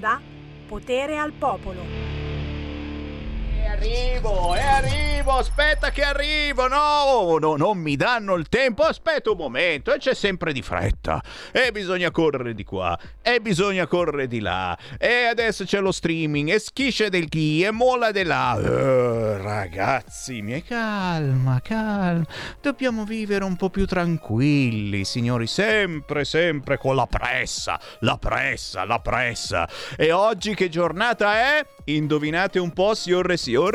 onda Potere al Popolo. Arrivo, e arrivo, aspetta che arrivo, no, no, non mi danno il tempo, aspetta un momento, e c'è sempre di fretta, e bisogna correre di qua, e bisogna correre di là, e adesso c'è lo streaming, e schisce del chi, e mola di là. Uh, ragazzi miei, calma, calma, dobbiamo vivere un po' più tranquilli, signori, sempre, sempre con la pressa, la pressa, la pressa. E oggi che giornata è? Indovinate un po', signore e signori?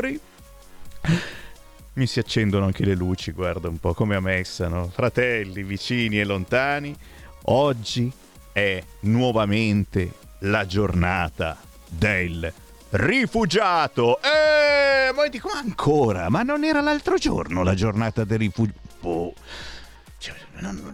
Mi si accendono anche le luci, guarda un po' come amessano. Fratelli, vicini e lontani, oggi è nuovamente la giornata del rifugiato. Eh, ma dico ancora, ma non era l'altro giorno la giornata del rifugiato?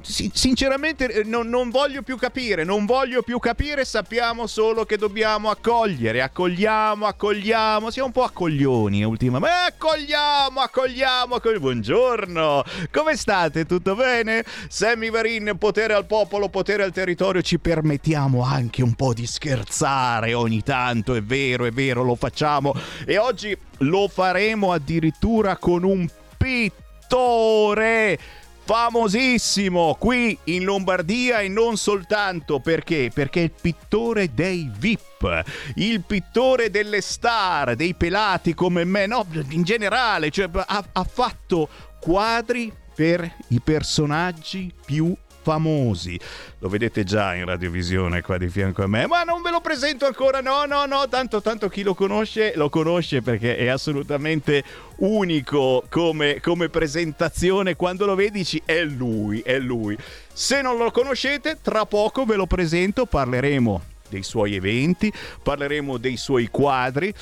Sinceramente eh, non, non, voglio più capire, non voglio più capire, sappiamo solo che dobbiamo accogliere, accogliamo, accogliamo, siamo un po' accoglioni ultimamente, ma accogliamo, accogliamo, accogliamo, buongiorno, come state, tutto bene? Sammy Varin, potere al popolo, potere al territorio, ci permettiamo anche un po' di scherzare ogni tanto, è vero, è vero, lo facciamo. E oggi lo faremo addirittura con un pittore famosissimo qui in Lombardia e non soltanto perché? Perché è il pittore dei VIP, il pittore delle star, dei pelati come me, no, in generale, cioè ha, ha fatto quadri per i personaggi più famosi. Lo vedete già in radiovisione qua di fianco a me, ma non ve lo presento ancora. No, no, no, tanto, tanto chi lo conosce lo conosce perché è assolutamente unico come, come presentazione. Quando lo vedi dici è lui, è lui. Se non lo conoscete, tra poco ve lo presento, parleremo dei suoi eventi, parleremo dei suoi quadri.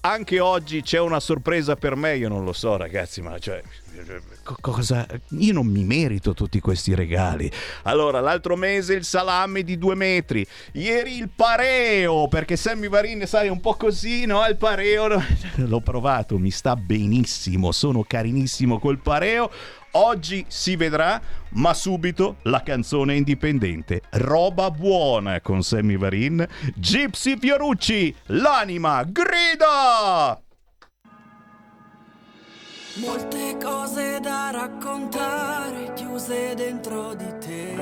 Anche oggi c'è una sorpresa per me, io non lo so ragazzi, ma cioè cosa? Io non mi merito tutti questi regali. Allora, l'altro mese il salame di due metri, ieri il pareo, perché Sammy Varin, sai, un po' così, no? Il pareo, l'ho provato, mi sta benissimo, sono carinissimo col pareo. Oggi si vedrà, ma subito la canzone indipendente. Roba buona con Sammy Varin. Gypsy Fiorucci, l'anima grida! Molte cose da raccontare chiuse dentro di te.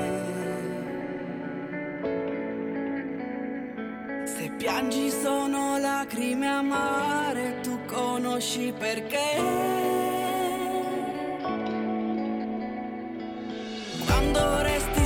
Se piangi sono lacrime amare, tu conosci perché. Quando resti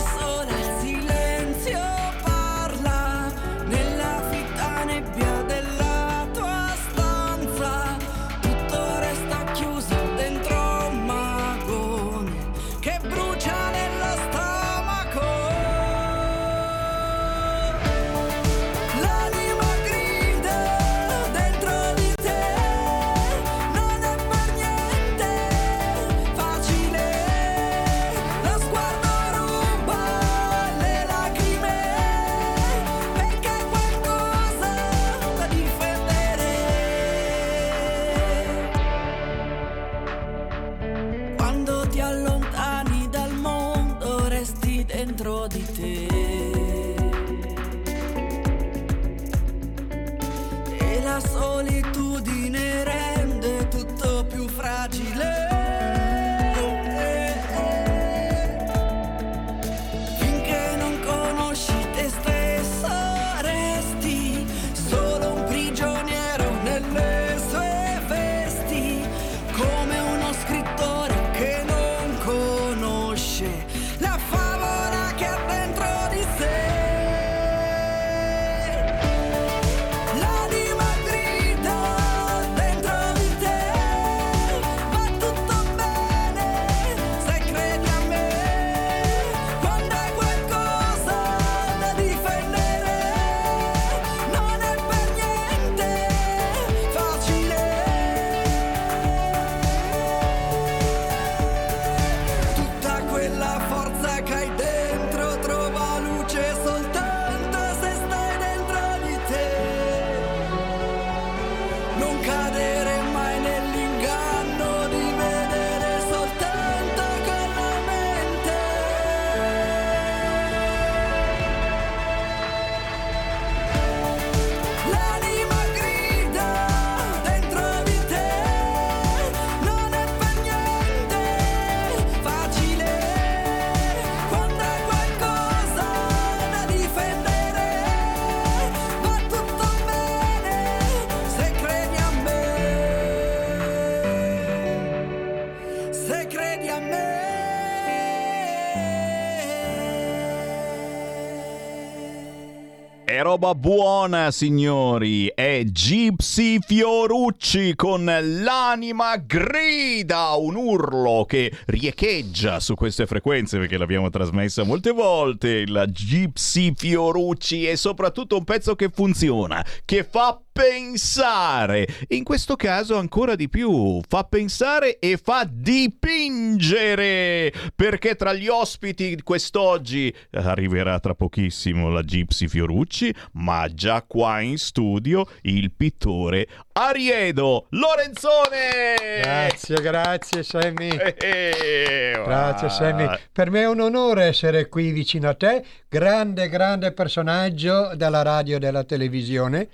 roba buona, signori. È Gypsy Fiorucci con l'anima grida, un urlo che riecheggia su queste frequenze perché l'abbiamo trasmessa molte volte. La Gypsy Fiorucci è soprattutto un pezzo che funziona, che fa pensare. In questo caso ancora di più, fa pensare e fa dipingere, perché tra gli ospiti quest'oggi arriverà tra pochissimo la Gypsy Fiorucci, ma già qua in studio il pittore Ariedo Lorenzone. Grazie, grazie Sammy. Eh, eh, Grazie Sammy. Per me è un onore essere qui vicino a te, grande, grande personaggio della radio e della televisione.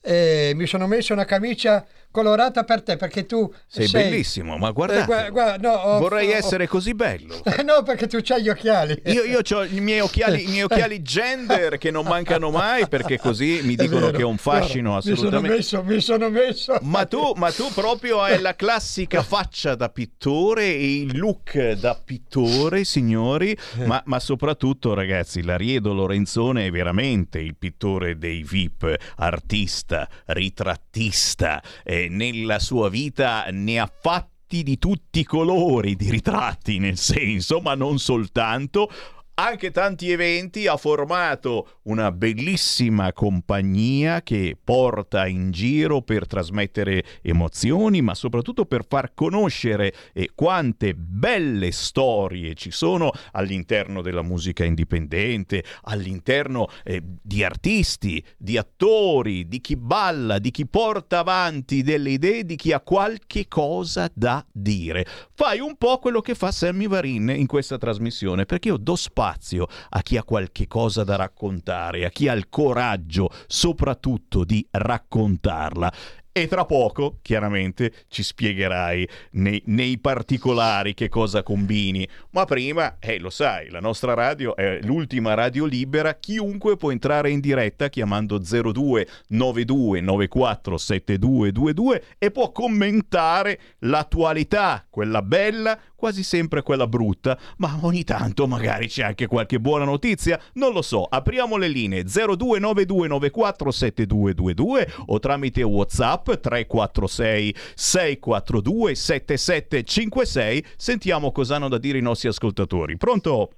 E mi sono messo una camicia colorata per te perché tu sei, sei... bellissimo, ma guarda, Eh, gua- gua- no, ho- vorrei ho- essere così bello. no, perché tu c'hai gli occhiali. Io, io ho i miei occhiali, i miei occhiali gender che non mancano mai perché così mi È dicono che ho un fascino guarda, assolutamente. Mi sono messo, mi sono messo. Ma tu, ma tu proprio hai la classica faccia da pittore e il look da pittore, signori, ma, ma soprattutto, ragazzi, l'Ariedo Lorenzone è veramente il pittore dei VIP, artista, ritrattista, nella sua vita ne ha fatti di tutti i colori di ritratti, nel senso, ma non soltanto anche tanti eventi, ha formato una bellissima compagnia che porta in giro per trasmettere emozioni, ma soprattutto per far conoscere eh, quante belle storie ci sono all'interno della musica indipendente, all'interno eh, di artisti, di attori, di chi balla, di chi porta avanti delle idee, di chi ha qualche cosa da dire. Fai un po' quello che fa Sammy Varin in questa trasmissione, perché io do spazio a chi ha qualche cosa da raccontare, a chi ha il coraggio soprattutto di raccontarla. E tra poco, chiaramente, ci spiegherai nei, nei particolari che cosa combini. Ma prima, eh, lo sai, la nostra radio è l'ultima radio libera. Chiunque può entrare in diretta chiamando 02 92 94 7222 e può commentare l'attualità, quella bella, quasi sempre quella brutta, ma ogni tanto magari c'è anche qualche buona notizia. Non lo so. Apriamo le linee 0292 94 7222 o tramite WhatsApp 346 642 7756. Sentiamo cosa hanno da dire i nostri ascoltatori. Pronto?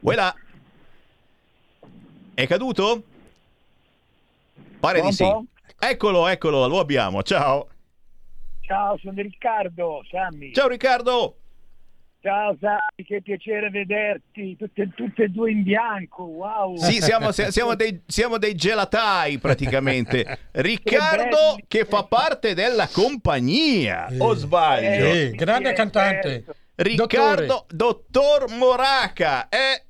Voilà. È caduto? Pare di sì. Eccolo, eccolo, lo abbiamo. Ciao. Ciao, sono Riccardo, Sammy. Ciao Riccardo. Ciao Sammy, che piacere vederti, tutte, tutte e due in bianco, wow. Sì, siamo, siamo dei, siamo dei gelatai praticamente. Riccardo belli. che fa parte della compagnia, o sbaglio? Eh, grande sì, cantante. certo. Riccardo, dottor Moraca. Eh,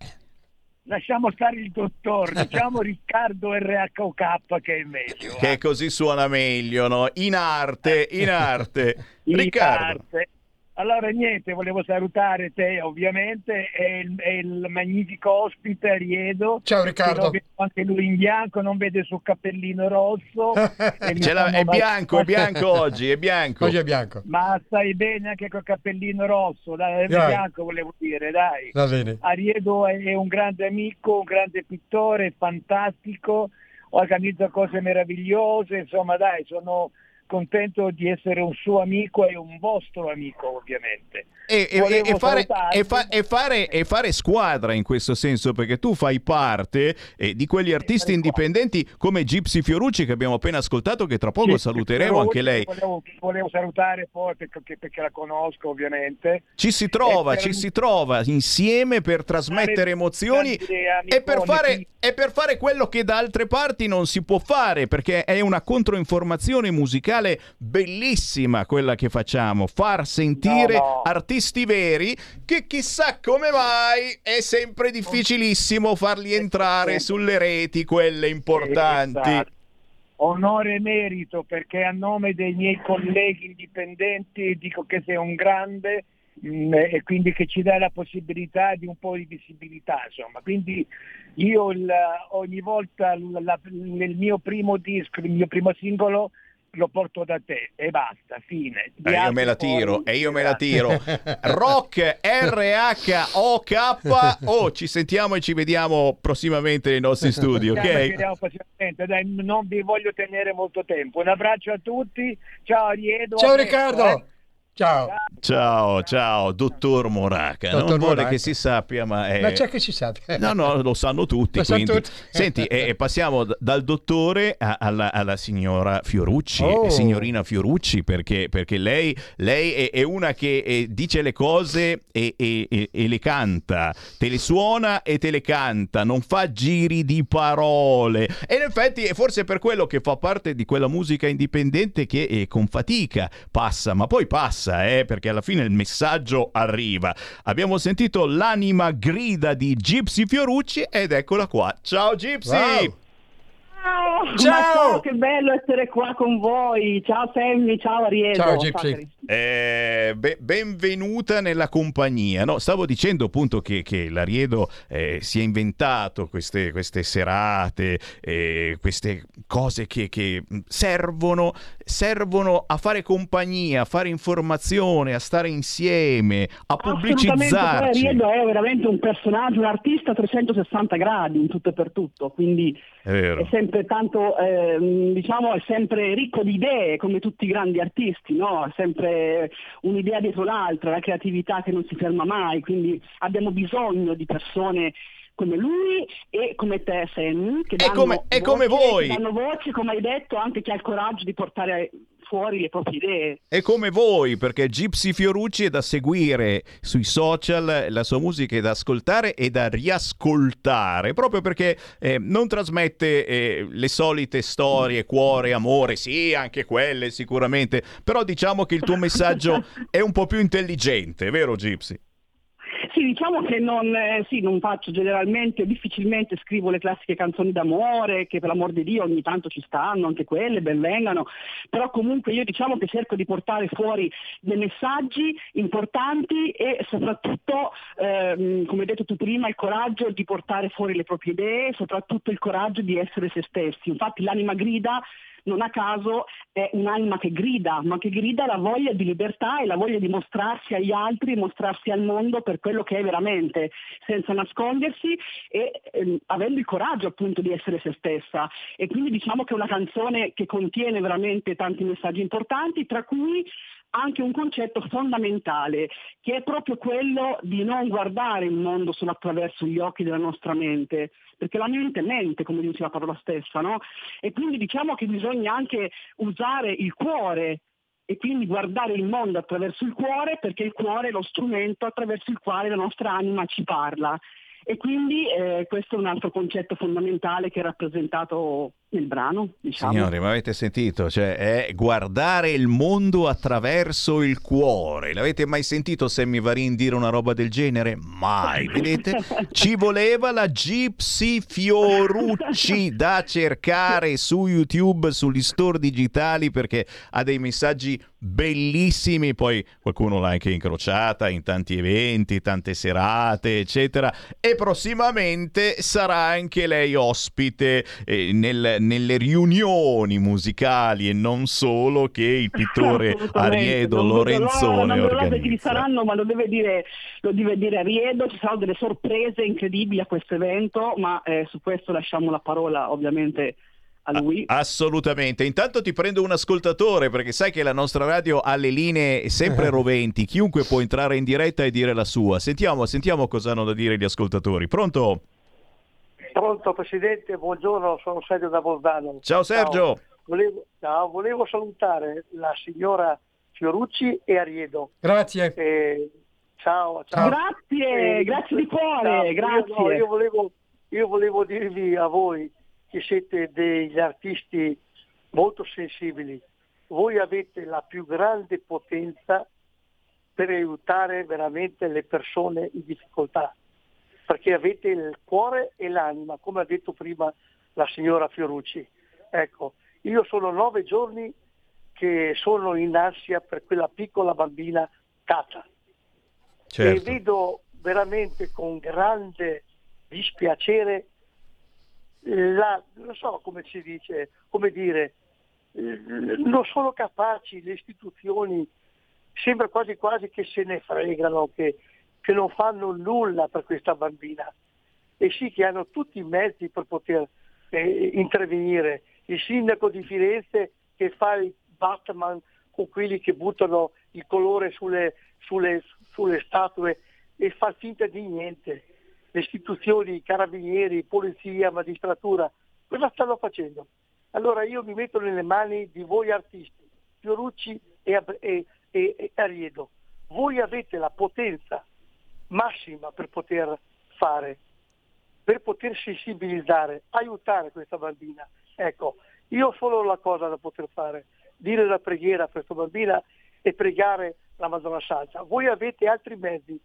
Lasciamo stare il dottor, diciamo Riccardo RHOK che è meglio. che eh. così suona meglio, no? In arte, in arte. In Riccardo. parte. Allora niente, volevo salutare te ovviamente e il, e il magnifico ospite Ariedo. Ciao Riccardo. anche lui in bianco, non vede il suo cappellino rosso. e fanno è bianco, è bianco oggi, è bianco. Oggi è bianco. Ma stai bene anche col cappellino rosso, dai, Dai. bianco volevo dire, dai. Va bene. Ariedo è è un grande amico, un grande pittore, è fantastico, organizza cose meravigliose, insomma dai, sono contento di essere un suo amico e un vostro amico ovviamente. E, e- e fare, e fa- fare- e fare squadra in questo senso perché tu fai parte eh, di quegli artisti indipendenti come Gypsy Fiorucci che abbiamo appena ascoltato che tra poco Sì, saluteremo anche lei Volevo, volevo salutare poi perché, perché la conosco ovviamente. ci si trova ci si trova insieme per trasmettere emozioni e per, fare, e per fare quello che da altre parti non si può fare perché è una controinformazione musicale bellissima quella che facciamo far sentire No, no. artisti veri che chissà come mai è sempre difficilissimo farli entrare sì. sulle reti quelle importanti Esatto. Onore e merito perché a nome dei miei colleghi indipendenti dico che sei un grande mh, e quindi che ci dai la possibilità di un po' di visibilità insomma quindi io il- ogni volta l- la- il mio primo disco il mio primo singolo lo porto da te e basta, fine. E io me la tiro, e io me la tiro. Rock R-H-O-K. Oh, ci sentiamo e ci vediamo prossimamente nei nostri studi, ok? Dai, non vi voglio tenere molto tempo. Un abbraccio a tutti. Ciao Riedo. Ciao Riccardo. Eh? Ciao. Ciao, ciao, dottor Moraca. Dottor non vuole Moraca. che si sappia, ma è... Ma c'è che si sappia. No, no, lo sanno tutti. Lo quindi... tutti. Senti, e, passiamo dal dottore a, alla, alla, signora Fiorucci, oh. signorina Fiorucci, perché, perché lei, lei è, è, una che eh, dice le cose e, e, e, le canta, te le suona e te le canta, non fa giri di parole. E in effetti è forse per quello che fa parte di quella musica indipendente che eh, con fatica passa, ma poi passa passa, eh, perché alla fine il messaggio arriva. Abbiamo sentito l'anima grida di Gypsy Fiorucci ed eccola qua. Ciao Gypsy! Wow. Ciao! Ciao! che bello essere qua con voi. Ciao Sammy, ciao Ariedo. Ciao Gypsy. Eh, be- benvenuta nella compagnia. No, stavo dicendo appunto che, che l'Ariedo eh, si è inventato queste, queste serate, eh, queste cose che, che servono, servono, a fare compagnia, a fare informazione, a stare insieme, a pubblicizzarci. Ariedo è veramente un personaggio, un artista a 360 gradi in tutto e per tutto, quindi è, è sempre tanto, ehm, diciamo, è sempre ricco di idee come tutti i grandi artisti, no? È sempre un'idea dietro l'altra, la creatività che non si ferma mai, quindi abbiamo bisogno di persone come lui e come te Sam che danno, come, voce, come voi. Che danno voce come hai detto anche chi ha il coraggio di portare fuori le proprie idee. È come voi, perché Gypsy Fiorucci è da seguire sui social, la sua musica è da ascoltare e da riascoltare, proprio perché eh, non trasmette eh, le solite storie, cuore, amore, sì, anche quelle sicuramente, però diciamo che il tuo messaggio è un po' più intelligente, vero Gypsy? Sì, diciamo che non, eh, sì, non faccio generalmente, difficilmente scrivo le classiche canzoni d'amore, che per l'amor di Dio ogni tanto ci stanno, anche quelle, ben vengano, però comunque io diciamo che cerco di portare fuori dei messaggi importanti e soprattutto, ehm, come hai detto tu prima, il coraggio di portare fuori le proprie idee, soprattutto il coraggio di essere se stessi. Infatti l'anima grida non a caso è un'anima che grida, ma che grida la voglia di libertà e la voglia di mostrarsi agli altri, mostrarsi al mondo per quello che è veramente, senza nascondersi e ehm, avendo il coraggio appunto di essere se stessa. E quindi diciamo che è una canzone che contiene veramente tanti messaggi importanti, tra cui anche un concetto fondamentale, che è proprio quello di non guardare il mondo solo attraverso gli occhi della nostra mente, perché la mente mente, come dice la parola stessa, no? E quindi diciamo che bisogna anche usare il cuore e quindi guardare il mondo attraverso il cuore, perché il cuore è lo strumento attraverso il quale la nostra anima ci parla. E quindi eh, questo è un altro concetto fondamentale che è rappresentato nel brano. Diciamo. Signori, ma avete sentito? Cioè, è guardare il mondo attraverso il cuore. L'avete mai sentito Sammy Varin dire una roba del genere? Mai, vedete? Ci voleva la Gypsy Fiorucci da cercare su YouTube, sugli store digitali, perché ha dei messaggi bellissimi, poi qualcuno l'ha anche incrociata in tanti eventi, tante serate, eccetera, e prossimamente sarà anche lei ospite eh, nel, nelle riunioni musicali e non solo che il pittore Ariedo Lorenzone non organizza. Non ci saranno, ma lo deve, dire, lo deve dire Ariedo, ci saranno delle sorprese incredibili a questo evento, ma eh, su questo lasciamo la parola ovviamente a lui. Assolutamente. Intanto ti prendo un ascoltatore perché sai che la nostra radio ha le linee sempre roventi. Chiunque può entrare in diretta e dire la sua. Sentiamo, sentiamo cosa hanno da dire gli ascoltatori. Pronto? Pronto Presidente, buongiorno, sono Sergio da Bolzano. Ciao Sergio. Ciao. Volevo, ciao, volevo salutare la signora Fiorucci e Ariedo. Grazie. Eh, ciao, ciao. Grazie, eh, grazie di cuore, grazie. Io, no, io, volevo, io volevo dirvi a voi che siete degli artisti molto sensibili. Voi avete la più grande potenza per aiutare veramente le persone in difficoltà, perché avete il cuore e l'anima, come ha detto prima la signora Fiorucci. Ecco, io sono nove giorni che sono in ansia per quella piccola bambina Tata certo. e vedo veramente con grande dispiacere la, non so come si dice, come dire, eh, non sono capaci le istituzioni, sembra quasi quasi che se ne fregano, che, che non fanno nulla per questa bambina. E sì che hanno tutti i mezzi per poter eh, intervenire. Il sindaco di Firenze che fa il Batman con quelli che buttano il colore sulle, sulle, sulle statue e fa finta di niente. Le istituzioni, carabinieri, polizia, magistratura, cosa stanno facendo? Allora io mi metto nelle mani di voi artisti, Fiorucci e, e, e, e Ariedo. Voi avete la potenza massima per poter fare, per poter sensibilizzare, aiutare questa bambina. Ecco, io ho solo la cosa da poter fare, dire la preghiera a questa bambina e pregare la Madonna Santa. Voi avete altri mezzi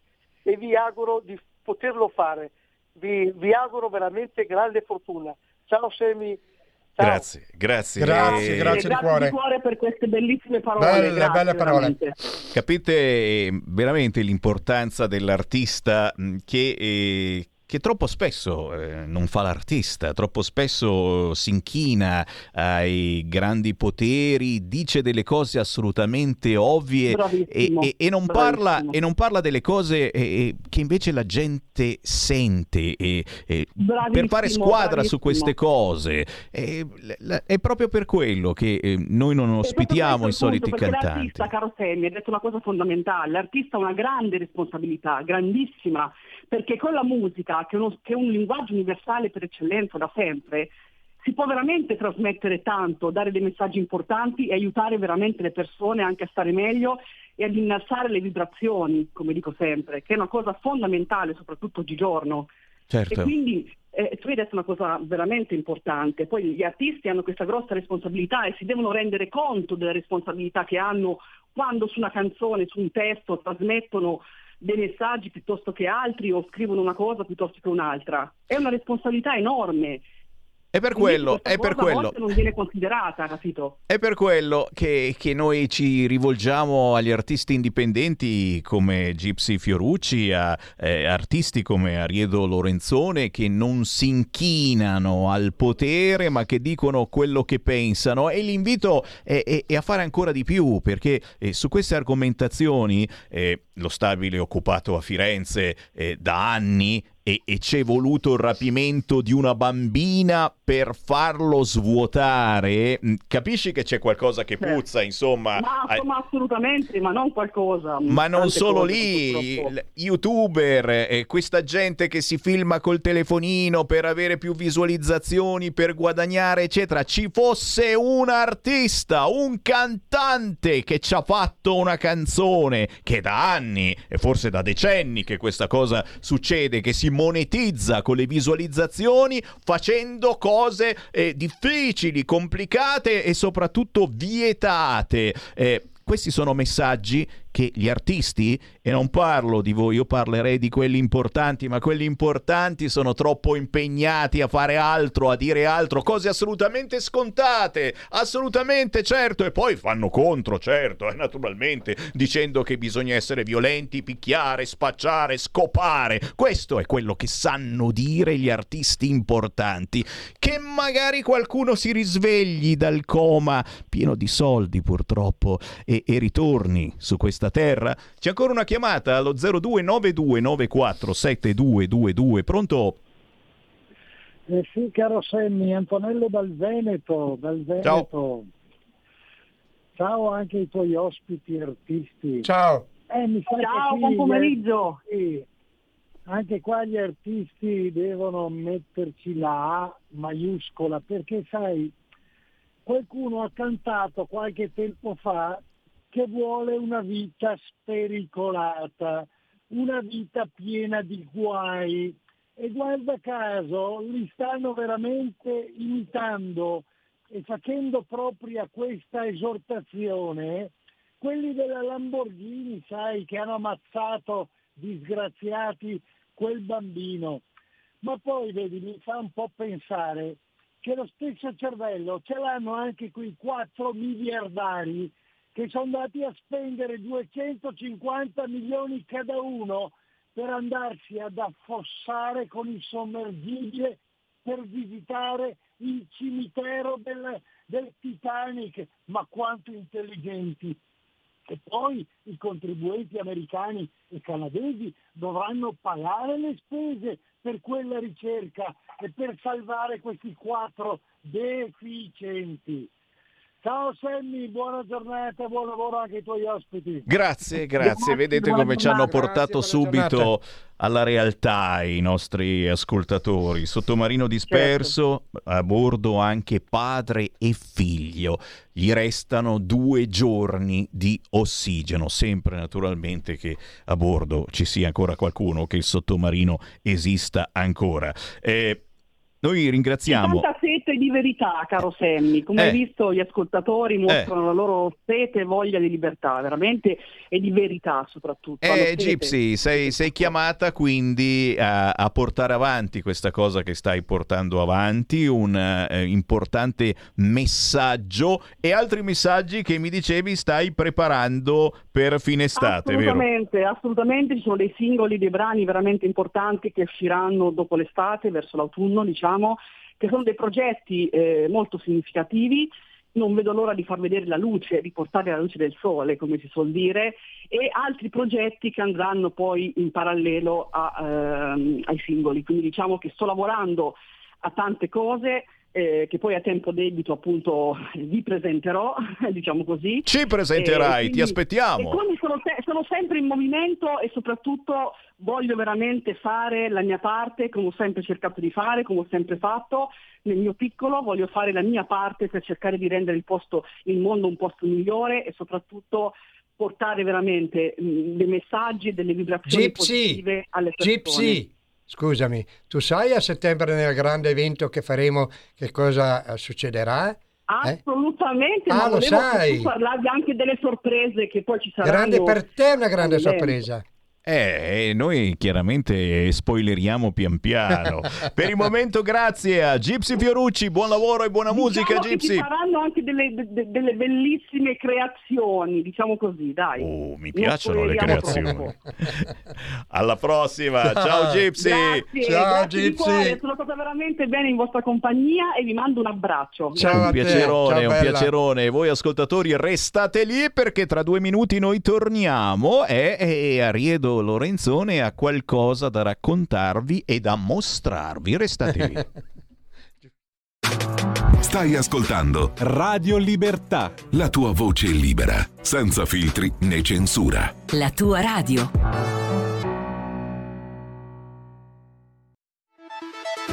e vi auguro di poterlo fare. Vi, vi auguro veramente grande fortuna. Ciao Semi. Ciao. Grazie, grazie. Grazie, Eh, grazie di cuore. di cuore per queste bellissime parole. Belle, grazie, belle parole. veramente. Capite eh, veramente l'importanza dell'artista mh, che, eh, che troppo spesso eh, non fa l'artista, troppo spesso si inchina ai grandi poteri, dice delle cose assolutamente ovvie e, e- e non, parla, e non parla delle cose eh, che invece la gente sente per fare Bravissimo, squadra su bravissimo. queste cose. È proprio per quello che eh, noi non ospitiamo i soliti punto, cantanti. L'artista, caro Semi, ha detto una cosa fondamentale, l'artista ha una grande responsabilità, grandissima, perché con la musica, che è, uno- che è un linguaggio universale per eccellenza da sempre, si può veramente trasmettere tanto, dare dei messaggi importanti e aiutare veramente le persone anche a stare meglio e ad innalzare le vibrazioni, come dico sempre, che è una cosa fondamentale, soprattutto oggigiorno. Certo. E quindi eh, tu hai detto una cosa veramente importante, poi gli artisti hanno questa grossa responsabilità e si devono rendere conto della responsabilità che hanno quando su una canzone, su un testo trasmettono dei messaggi piuttosto che altri o scrivono una cosa piuttosto che un'altra. È una responsabilità enorme. È per quello, è per quello. non viene considerata, capito? È per quello che, che noi ci rivolgiamo agli artisti indipendenti come Gypsy Fiorucci, a eh, artisti come Ariedo Lorenzone che non si inchinano al potere ma che dicono quello che pensano e l'invito è, è- è a fare ancora di più perché eh, su queste argomentazioni eh, lo stabile occupato a Firenze eh, da anni e, e c'è voluto il rapimento di una bambina per farlo svuotare, mm, capisci che c'è qualcosa che Certo. puzza, insomma. Ma, ma assolutamente, ma non qualcosa. ma non solo cose, lì, purtroppo. youtuber, eh, questa gente che si filma col telefonino per avere più visualizzazioni, per guadagnare, eccetera. Ci fosse un artista, un cantante che ci ha fatto una canzone, che da anni e forse da decenni che questa cosa succede, che si monetizza con le visualizzazioni facendo cose eh, difficili, complicate e soprattutto vietate. Eh, questi sono messaggi che gli artisti, e non parlo di voi, io parlerei di quelli importanti, ma quelli importanti sono troppo impegnati a fare altro, a dire altro, cose assolutamente scontate, assolutamente certo, e poi fanno contro, certo, eh, naturalmente, dicendo che bisogna essere violenti, picchiare, spacciare, scopare. Questo è quello che sanno dire gli artisti importanti, che magari qualcuno si risvegli dal coma pieno di soldi purtroppo e, e ritorni su questa terra. C'è ancora una chiamata allo 0292947222. Pronto? Eh sì, caro Semmi, Antonello dal Veneto, dal Veneto. Ciao anche ai tuoi ospiti artisti. Ciao. Eh, mi sa che Ciao, buon gli- pomeriggio. sì, anche qua gli artisti devono metterci la A maiuscola perché sai, qualcuno ha cantato qualche tempo fa che vuole una vita spericolata, una vita piena di guai e guarda caso li stanno veramente imitando e facendo propria questa esortazione quelli della Lamborghini, sai, che hanno ammazzato disgraziati quel bambino. Ma poi, vedi, mi fa un po' pensare che lo stesso cervello ce l'hanno anche quei quattro miliardari che sono andati a spendere 250 milioni cada uno per andarsi ad affossare con il sommergibile per visitare il cimitero del, del Titanic, ma quanto intelligenti. E poi i contribuenti americani e canadesi dovranno pagare le spese per quella ricerca e per salvare questi quattro deficienti. Ciao Sammy, buona giornata, buon lavoro anche ai tuoi ospiti. Grazie, grazie. Vedete come ci hanno portato subito alla realtà i nostri ascoltatori. Sottomarino disperso, certo. a bordo anche padre e figlio. Gli restano due giorni di ossigeno, sempre naturalmente che a bordo ci sia ancora qualcuno, che il sottomarino esista ancora. Eh, noi ringraziamo. Tanta sete di verità, caro Sammy. Come eh. hai visto, gli ascoltatori mostrano eh. la loro sete e voglia di libertà, veramente, e di verità soprattutto. Eh, Gypsy, sei, sei, chiamata quindi a, a, portare avanti questa cosa che stai portando avanti, un eh, importante messaggio e altri messaggi che mi dicevi stai preparando per fine estate, assolutamente, vero? Assolutamente, ci sono dei singoli, dei brani veramente importanti che usciranno dopo l'estate, verso l'autunno, diciamo, che sono dei progetti eh, molto significativi. Non vedo l'ora di far vedere la luce, di portare la luce del sole, come si suol dire, e altri progetti che andranno poi in parallelo a, ehm, ai singoli. Quindi diciamo che sto lavorando a tante cose eh, che poi a tempo debito appunto vi presenterò, diciamo così. Ci presenterai, quindi, ti aspettiamo. Sono, se- sono, sempre in movimento e soprattutto voglio veramente fare la mia parte, come ho sempre cercato di fare, come ho sempre fatto nel mio piccolo, voglio fare la mia parte per cercare di rendere il, posto, il mondo un posto migliore e soprattutto portare veramente mh, dei messaggi, delle vibrazioni Gypsy, positive alle persone. Gypsy. Scusami, tu sai a settembre nel grande evento che faremo che cosa eh, succederà? Eh? Assolutamente, eh? ah, lo sai. parlavi anche delle sorprese che poi ci saranno. Grande per te una grande sorpresa. Eh, noi chiaramente spoileriamo pian piano. per il momento grazie a Gypsy Fiorucci, buon lavoro e buona diciamo musica Gypsy. Ci saranno anche delle, de, delle, bellissime creazioni, diciamo così, dai. Oh, mi piacciono le creazioni. Alla prossima, ciao, Gypsy. Grazie, ciao grazie Gypsy. Sono stata veramente bene in vostra compagnia e vi mando un abbraccio. Ciao un piacerone, ciao, un piacerone. Voi ascoltatori restate lì perché tra due minuti noi torniamo e, e a Riedo Lorenzone ha qualcosa da raccontarvi e da mostrarvi. Restate lì. Stai ascoltando Radio Libertà. La tua voce libera, senza filtri né censura. La tua radio.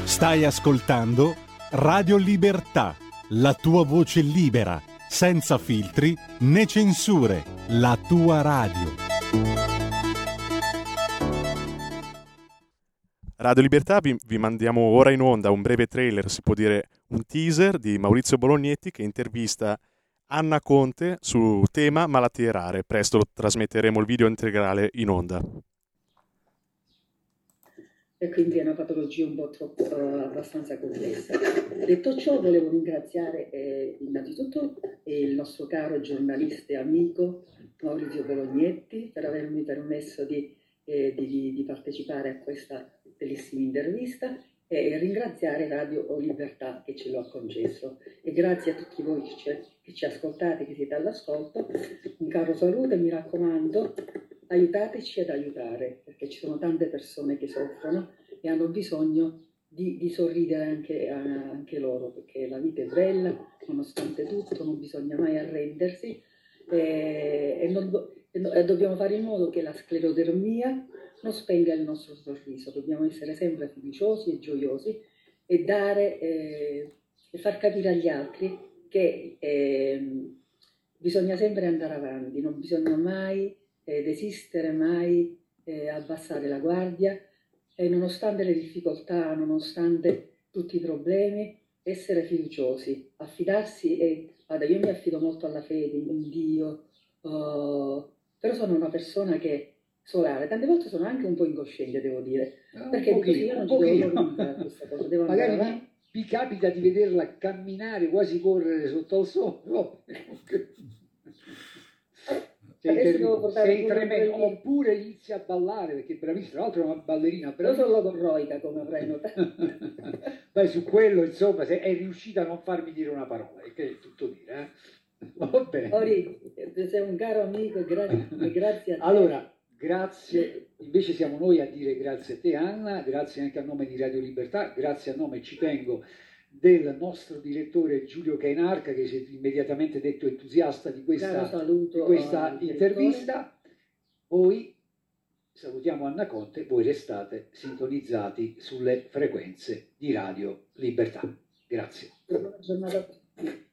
Stai ascoltando Radio Libertà. La tua voce libera, senza filtri né censure. La tua radio. Radio Libertà vi, vi, mandiamo ora in onda un breve trailer, si può dire un teaser di Maurizio Bolognetti che intervista Anna Conte su tema malattie rare. Presto trasmetteremo il video integrale in onda. E quindi è una patologia un po' troppo uh, abbastanza complessa. Detto ciò, volevo ringraziare eh, innanzitutto il nostro caro giornalista e amico Maurizio Bolognetti per avermi permesso di, eh, di, di partecipare a questa bellissima intervista e ringraziare Radio Libertà che ce lo ha concesso. E grazie a tutti voi che ci, che ci ascoltate, che siete all'ascolto, un caro saluto e mi raccomando aiutateci ad aiutare perché ci sono tante persone che soffrono e hanno bisogno di, di sorridere anche, anche, loro perché la vita è bella, nonostante tutto, non bisogna mai arrendersi. E, e, non, e dobbiamo fare in modo che la sclerodermia non spenga il nostro sorriso, dobbiamo essere sempre fiduciosi e gioiosi e dare eh, e far capire agli altri che eh, bisogna sempre andare avanti, non bisogna mai eh, desistere, mai eh, abbassare la guardia e nonostante le difficoltà, nonostante tutti i problemi, essere fiduciosi, affidarsi e guarda, io mi affido molto alla fede, in Dio, oh, però sono una persona che solare. Tante volte sono anche un po' incosciente, devo dire, ah, perché così io non ci devo questa cosa, devo Magari vi, vi, capita di vederla camminare, quasi correre sotto il sole. sei, ter- sei tremendo, oppure inizi a ballare perché è bravissima, tra l'altro è una ballerina bravissima. Io sono logorroica come avrai notato. Beh, su quello, insomma, se è riuscita a non farmi dire una parola, e che è tutto dire, eh? Va bene. Ori, sei un caro amico e gra- e grazie a te. Allora, grazie, invece siamo noi a dire grazie a te Anna, grazie anche a nome di Radio Libertà, grazie a nome, ci tengo, del nostro direttore Giulio Cainarca che si è immediatamente detto entusiasta di questa, saluto di questa intervista. Voi salutiamo Anna Conte, voi restate sintonizzati sulle frequenze di Radio Libertà. Grazie. Buona giornata a tutti.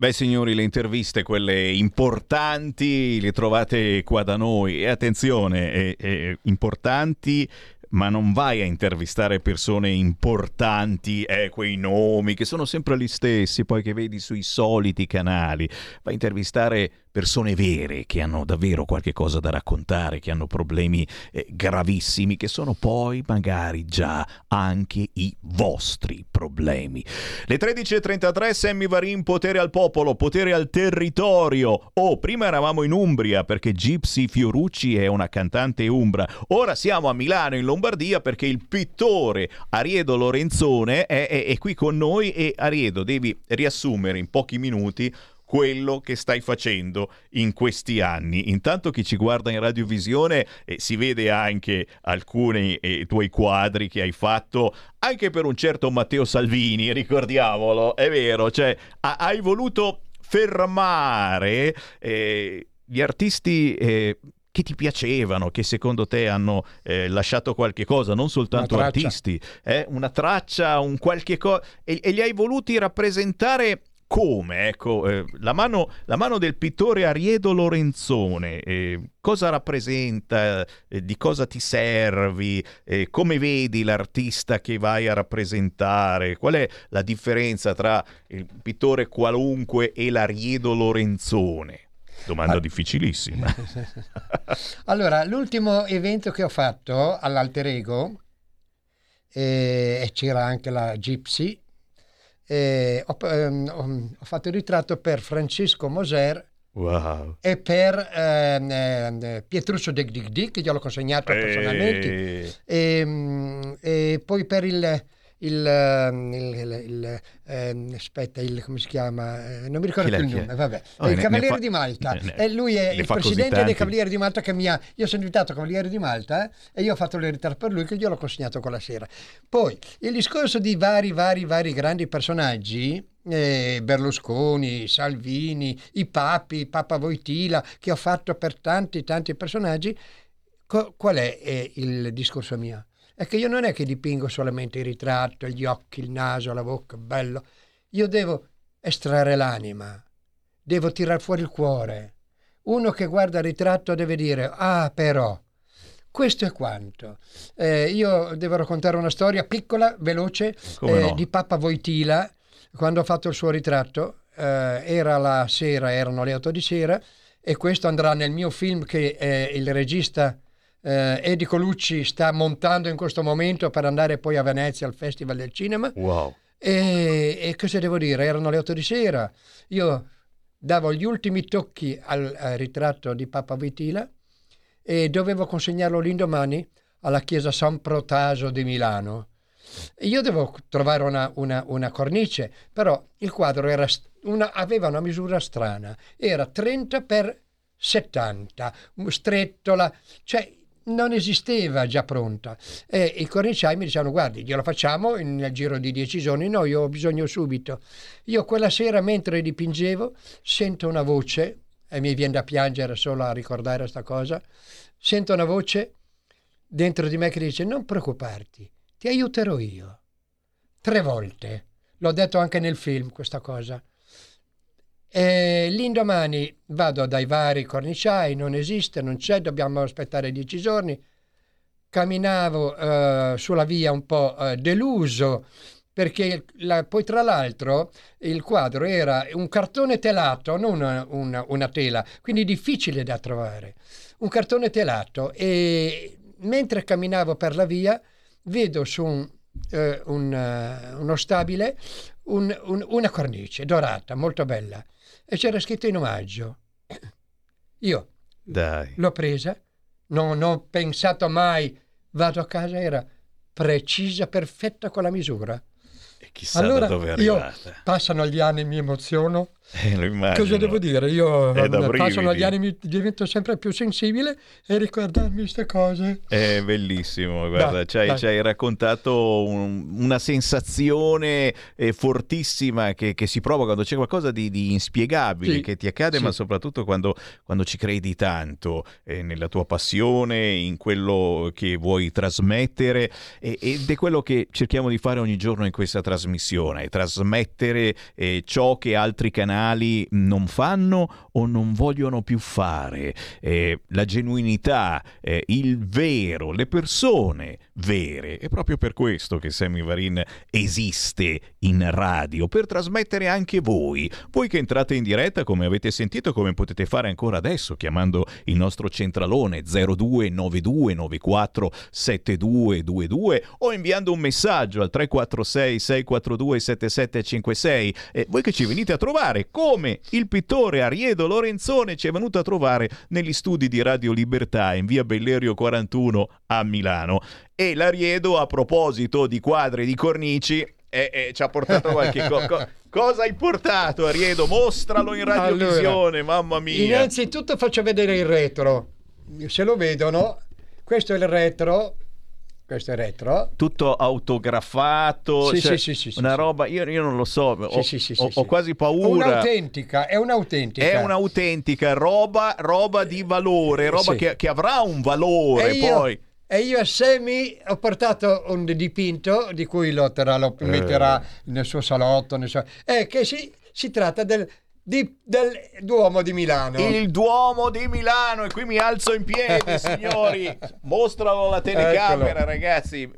Beh signori, le interviste, quelle importanti, le trovate qua da noi. E attenzione, eh, eh, importanti, ma non vai a intervistare persone importanti, eh, quei nomi che sono sempre gli stessi, poi che vedi sui soliti canali. Vai a intervistare persone vere che hanno davvero qualche cosa da raccontare, che hanno problemi eh, gravissimi, che sono poi magari già anche i vostri problemi. Le 13.33, Sammy Varin, potere al popolo, potere al territorio. Oh, prima eravamo in Umbria perché Gypsy Fiorucci è una cantante umbra. Ora siamo a Milano, in Lombardia, perché il pittore Ariedo Lorenzone è, è- è qui con noi e Ariedo, devi riassumere in pochi minuti quello che stai facendo in questi anni. Intanto chi ci guarda in radiovisione eh, si vede anche alcuni eh, tuoi quadri che hai fatto anche per un certo Matteo Salvini, ricordiamolo, è vero, cioè ha- hai voluto fermare eh, gli artisti eh, che ti piacevano, che secondo te hanno eh, lasciato qualche cosa, non soltanto Una artisti, eh, una traccia, un qualche cosa, e, e li hai voluti rappresentare come? Ecco, eh, la, mano, la mano del pittore Ariedo Lorenzone, eh, cosa rappresenta, eh, di cosa ti servi, eh, come vedi l'artista che vai a rappresentare, qual è la differenza tra il pittore qualunque e l'Ariedo Lorenzone? Domanda Ah. difficilissima. Allora, l'ultimo evento che ho fatto all'Alter Ego, eh, e c'era anche la Gypsy, eh, ho, ehm, ho- ho fatto il ritratto per Francesco Moser Wow. e per ehm, ehm, Pietruccio Dick Dick, che gliel'ho consegnato personalmente, E... e, mm, e poi per il... Il, ehm, il- il- il, ehm, aspetta, il, come si chiama? Eh, non mi ricordo più il nome, vabbè. Oh, il ne- Cavaliere ne fa- di Malta. ne- e lui è il presidente dei tanti. Cavalieri di Malta che mi ha. Io sono diventato Cavaliere di Malta eh, e io ho fatto le ritratto per lui che gliel'ho consegnato quella sera. Poi il discorso di vari, vari, vari grandi personaggi. eh, Berlusconi, Salvini, i papi, Papa Voitila, che ho fatto per tanti, tanti personaggi. Co- qual è eh, il discorso mio? È che io non è che dipingo solamente il ritratto, gli occhi, il naso, la bocca, bello. Io devo estrarre l'anima, devo tirar fuori il cuore. Uno che guarda il ritratto deve dire, ah però, questo è quanto. Eh, io devo raccontare una storia piccola, veloce, eh, no? di Papa Voitila, quando ho fatto il suo ritratto. eh, era la sera, erano le 8 di sera, e questo andrà nel mio film che eh, il regista eh, Eddie Colucci sta montando in questo momento per andare poi a Venezia al Festival del Cinema. Wow. E, e cosa devo dire? Erano le 8 di sera. Io davo gli ultimi tocchi al, al ritratto di Papa Vitila e dovevo consegnarlo l'indomani alla chiesa San Protaso di Milano. Io devo trovare una, una- una cornice, però il quadro una- aveva una misura strana, era 30 per 70, stretto, cioè non esisteva già pronta. E i corniciai mi dicevano: Guardi, glielo facciamo nel giro di dieci giorni. No, io ho bisogno subito. Io quella sera, mentre dipingevo, sento una voce, e mi viene da piangere solo a ricordare questa cosa. Sento una voce dentro di me che dice: Non preoccuparti, ti aiuterò io. Tre volte. L'ho detto anche nel film questa cosa. E l'indomani vado dai vari corniciai, non esiste, non c'è, dobbiamo aspettare dieci giorni. Camminavo eh, sulla via un po' eh, deluso perché la- poi tra l'altro il quadro era un cartone telato, non una, una- una tela, quindi difficile da trovare. Un cartone telato e mentre camminavo per la via vedo su un, eh, un, eh, uno stabile un- una cornice dorata, molto bella, e c'era scritto in omaggio. Io Dai. l'ho presa, non ho pensato mai, vado a casa, era precisa, perfetta con la misura. Chissà allora da dove è io arrivata. passano gli anni, mi emoziono. Eh. Cosa devo dire? Io passano gli anni, mi divento sempre più sensibile e ricordarmi queste cose. È bellissimo, guarda, ci hai, raccontato un- una sensazione eh, fortissima che, che si prova quando c'è qualcosa di, di inspiegabile Sì, che ti accade, sì. ma soprattutto quando, quando ci credi tanto eh, nella tua passione, in quello che vuoi trasmettere ed è quello che cerchiamo di fare ogni giorno in questa trasmissione, trasmettere eh, ciò che altri canali non fanno o non vogliono più fare, eh, la genuinità, eh, il vero, le persone vere. È proprio per questo che Sammy Varin esiste in radio, per trasmettere anche voi. Voi che entrate in diretta, come avete sentito, come potete fare ancora adesso, chiamando il nostro centralone 029294 7222 o inviando un messaggio al 346 642 7756. E voi che ci venite a trovare, come il pittore Ariedo Lorenzone ci è venuto a trovare negli studi di Radio Libertà in via Bellerio 41 a Milano. E l'Ariedo, a proposito di quadri e di cornici, eh, eh, ci ha portato qualche cosa. Cosa hai portato, Ariedo? Mostralo in radiovisione, mamma mia. Innanzitutto faccio vedere il retro. Se lo vedono, questo è il retro. Questo è retro. tutto autografato, Sì, cioè, sì, sì, sì, una sì. roba, io, io non lo so, ho, ho- ho quasi paura. Un'autentica, è un'autentica. È un'autentica roba, roba di valore, roba Sì. che, che avrà un valore E io, poi. e io a Semi ho portato un dipinto di cui lo, terrà- lo Eh. metterà nel suo salotto, nel suo- eh, che si, si tratta del, di- del Duomo di Milano. Il Duomo di Milano e qui mi alzo in piedi, signori. Mostralo alla telecamera, Eccolo. ragazzi.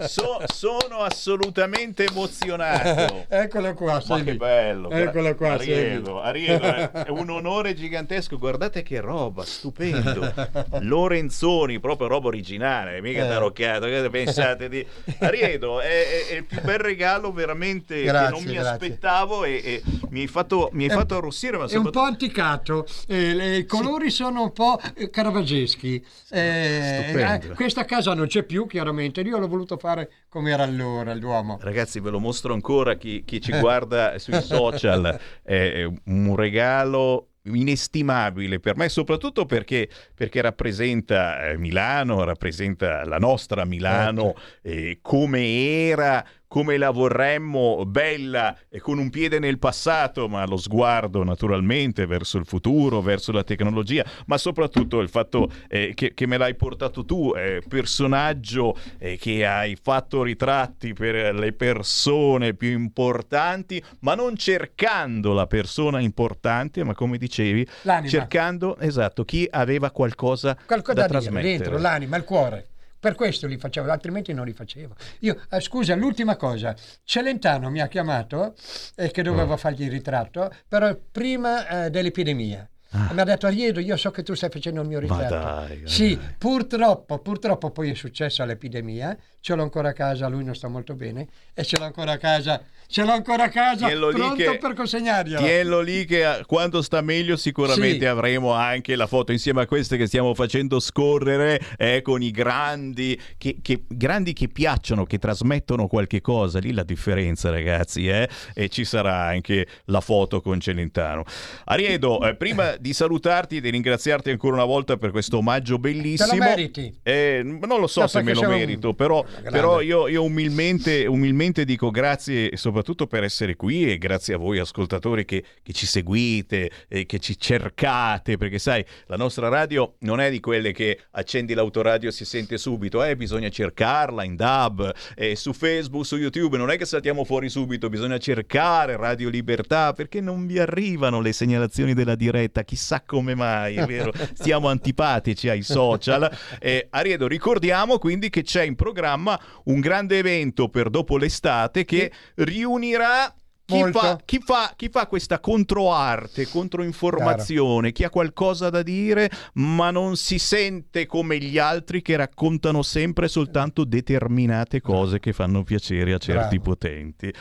So- sono assolutamente emozionato. Eccolo qua, Ma che bello. Eccolo qua, Ariedo, Semi. Ariedo, è, un onore gigantesco. Guardate che roba, stupendo. Lorenzoni, proprio roba originale, mica Eh. tarocchiato. Che pensate di Ariedo? È, è- è il più bel regalo veramente che Grazie, non mi grazie. aspettavo e, e mi hai fatto, mi hai fatto arrossire, ma È un po' anticato, eh, i colori sono un po' caravaggeschi. Eh, eh, questa casa non c'è più, chiaramente. Io l'ho voluto fare come era allora il Duomo. Ragazzi, ve lo mostro ancora chi, chi ci guarda sui social. È un regalo inestimabile per me, soprattutto perché, perché rappresenta eh, Milano, rappresenta la nostra Milano eh, come era, come la vorremmo, bella e con un piede nel passato, ma lo sguardo naturalmente verso il futuro, verso la tecnologia, ma soprattutto il fatto eh, che, che me l'hai portato tu, eh, personaggio eh, che hai fatto ritratti per le persone più importanti, ma non cercando la persona importante, ma come dicevi, L'anima. cercando esatto chi aveva qualcosa, Qualcosa da da, dire trasmettere. dentro, l'anima, il cuore. Per questo li facevo, altrimenti non li facevo. Io, eh, scusa, l'ultima cosa, Celentano mi ha chiamato e che dovevo fargli il ritratto, però prima eh, dell'epidemia. Mi ha detto Ariedo, io so che tu stai facendo il mio ritratto. dai, ma sì, dai. purtroppo, purtroppo poi è successa l'epidemia, ce l'ho ancora a casa, lui non sta molto bene, e ce l'ho ancora a casa, ce l'ho ancora a casa, Tienilo lì pronto che- per consegnarglielo. Tienilo lì che eh, quando sta meglio sicuramente Sì. avremo anche la foto insieme a queste che stiamo facendo scorrere eh, con i grandi che, che- grandi che piacciono, che trasmettono qualche cosa. Lì la differenza ragazzi eh? e ci sarà anche la foto con Celentano. Ariedo, eh, prima di salutarti e di ringraziarti ancora una volta per questo omaggio bellissimo. Te lo meriti. Eh, non lo so No, se me lo sei un- merito, però, però io, io umilmente, umilmente dico grazie soprattutto per essere qui e grazie a voi ascoltatori che, che ci seguite e che ci cercate, perché sai, la nostra radio non è di quelle che accendi l'autoradio e si sente subito, eh, bisogna cercarla in DAB, su Facebook, su YouTube, non è che saltiamo fuori subito, bisogna cercare Radio Libertà perché non vi arrivano le segnalazioni della diretta, chissà come mai, è vero? Siamo antipatici ai social. Eh, Ariedo, ricordiamo quindi che c'è in programma un grande evento per dopo l'estate che riunirà chi fa, chi, fa, chi fa questa controarte, controinformazione, chi ha qualcosa da dire, ma non si sente come gli altri che raccontano sempre soltanto determinate cose che fanno piacere a certi Bravo. potenti.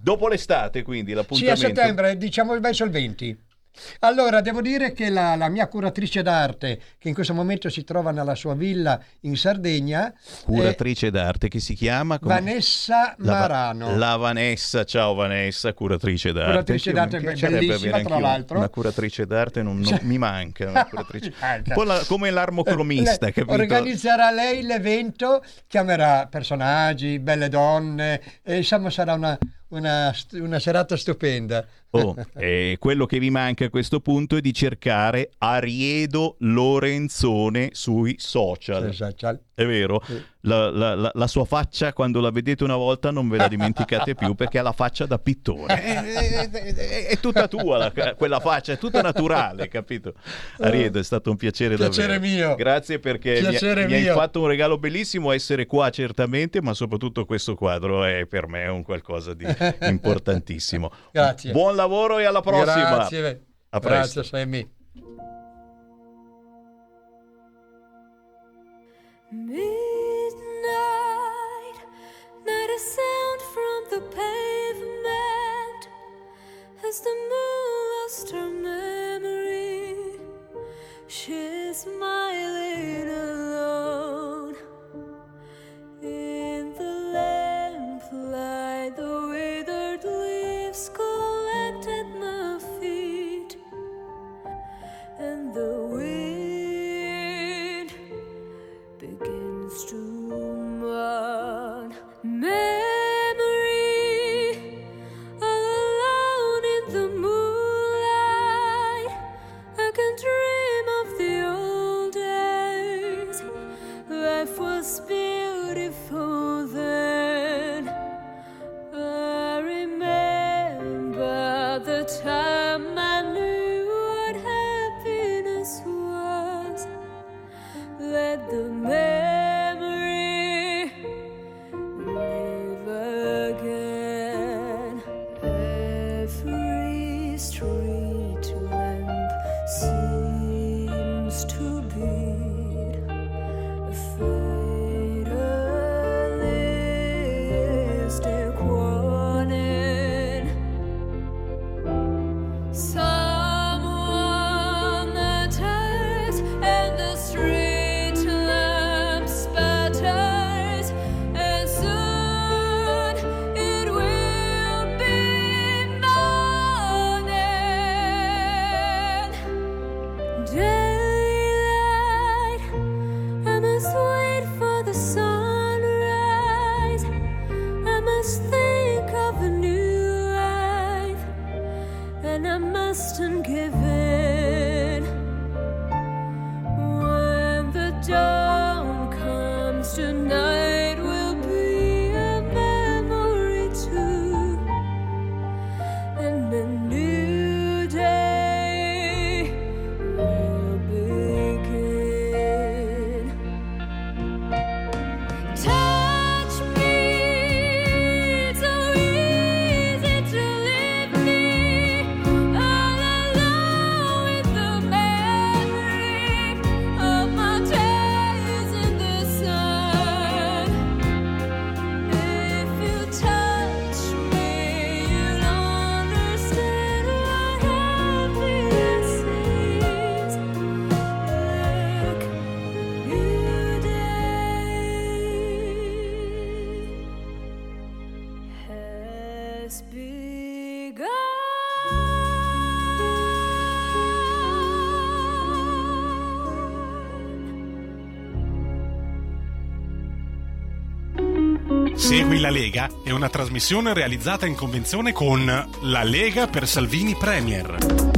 Dopo l'estate, quindi, Sì, a l'appuntamento. settembre, diciamo verso il 20. Allora, devo dire che la, la mia curatrice d'arte, che in questo momento si trova nella sua villa in Sardegna, eh, Curatrice d'arte che si chiama come- Vanessa La Va- Marano. La Vanessa, ciao Vanessa, curatrice d'arte. Curatrice d'arte mi piacerebbe bellissima, tra l'altro. Una curatrice d'arte non, non- mi manca. Una curatrice. La- come l'armocromista, Le- capito? Organizzerà lei l'evento, chiamerà personaggi, belle donne, e insomma sarà una, una una serata stupenda. Oh, e quello che vi manca a questo punto è di cercare Ariedo Lorenzone sui social. È vero? La, la- la- la sua faccia, quando la vedete una volta, non ve la dimenticate più perché ha la faccia da pittore. È, è- è- è- tutta tua la- quella faccia, è tutta naturale, capito? Ariedo, è stato un piacere, Piacere davvero. mio. Grazie perché mi- Piacere mi, hai mio. fatto un regalo bellissimo essere qua certamente, ma soprattutto questo quadro è per me un qualcosa di importantissimo. Grazie. Buon lavoro e alla prossima. Grazie. A presto. Grazie, Sammy. Midnight, not a sound from the pavement as the moon lost her memory. She's smiling alone Time. Segui la Lega è una trasmissione realizzata in convenzione con La Lega per Salvini Premier.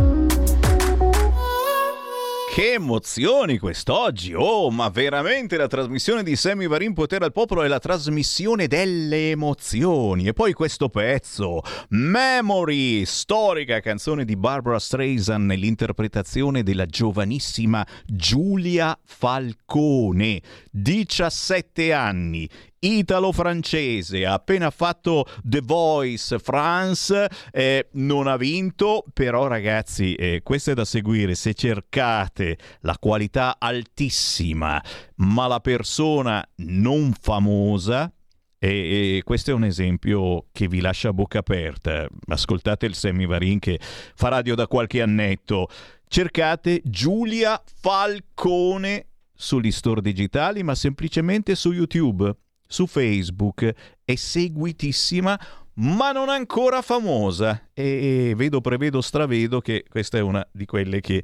che emozioni quest'oggi! Oh, ma veramente la trasmissione di Sammy Varin Potere al Popolo è la trasmissione delle emozioni. E poi questo pezzo, Memory, storica canzone di Barbara Streisand nell'interpretazione della giovanissima Giulia Falcone, 17 anni, italo-francese, ha appena fatto The Voice France, eh, non ha vinto, però ragazzi, eh, questo è da seguire, se cercate la qualità altissima, ma la persona non famosa, e, questo è un esempio che vi lascia a bocca aperta. Ascoltate il Semivarin che fa radio da qualche annetto. Cercate Giulia Falcone sugli store digitali, ma semplicemente su YouTube su Facebook, è seguitissima ma non ancora famosa e, vedo, prevedo, stravedo che questa è una di quelle che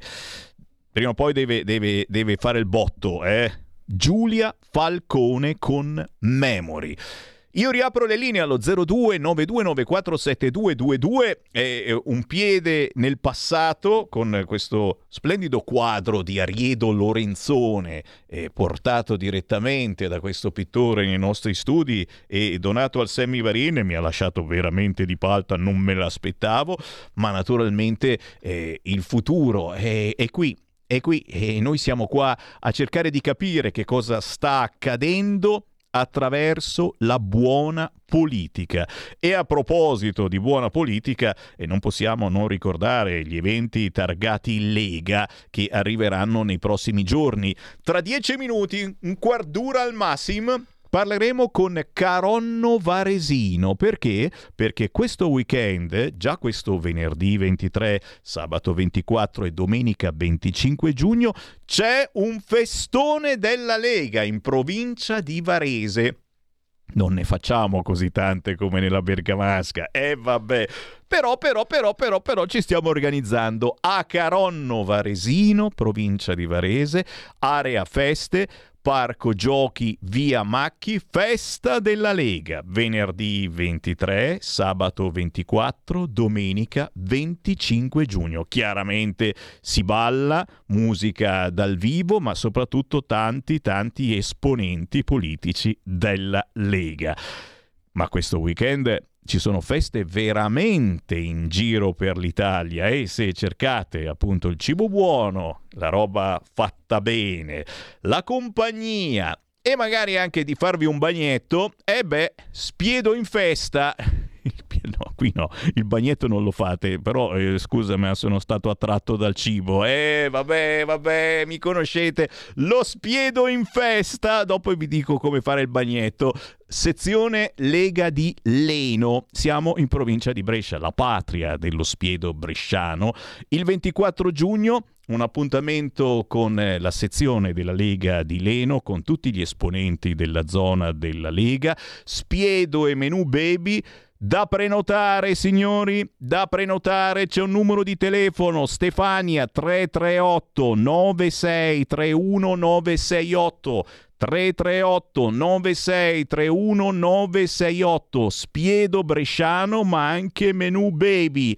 prima o poi deve, deve, deve fare il botto, eh? Giulia Falcone con Memory. Io riapro le linee allo 0292947222 e un piede nel passato con questo splendido quadro di Ariedo Lorenzone eh, portato direttamente da questo pittore nei nostri studi e donato al Sammy Varin mi ha lasciato veramente di palta, non me l'aspettavo, ma naturalmente eh, il futuro è, è qui è qui e noi siamo qua a cercare di capire che cosa sta accadendo attraverso la buona politica. E a proposito di buona politica, e non possiamo non ricordare gli eventi targati Lega che arriveranno nei prossimi giorni. Tra dieci minuti, un quarto d'ora al massimo, Parleremo con Caronno Varesino perché? Perché questo weekend, già questo venerdì 23, sabato 24 e domenica 25 giugno, c'è un festone della Lega in provincia di Varese. Non ne facciamo così tante come nella Bergamasca. Eh, vabbè. Però, però, però, però, però ci stiamo organizzando a Caronno Varesino, provincia di Varese, area feste, Parco Giochi Via Macchi, festa della Lega, venerdì 23, sabato 24, domenica 25 giugno. Chiaramente si balla, musica dal vivo, ma soprattutto tanti, tanti esponenti politici della Lega. Ma questo weekend ci sono feste veramente in giro per l'Italia e se cercate appunto il cibo buono, la roba fatta bene, la compagnia e magari anche di farvi un bagnetto, e eh beh, spiedo in festa. No, qui no, il bagnetto non lo fate, però eh, scusami, sono stato attratto dal cibo. Eh, vabbè, vabbè, mi conoscete. Lo spiedo in festa, dopo vi dico come fare il bagnetto. Sezione Lega di Leno, siamo in provincia di Brescia, la patria dello spiedo bresciano. Il 24 giugno un appuntamento con eh, la sezione della Lega di Leno, con tutti gli esponenti della zona della Lega, Spiedo e Menù Baby. Da prenotare, signori, da prenotare c'è un numero di telefono. Stefania 338 9631 968 338 9631 968 Spiedo Bresciano ma anche Menù Baby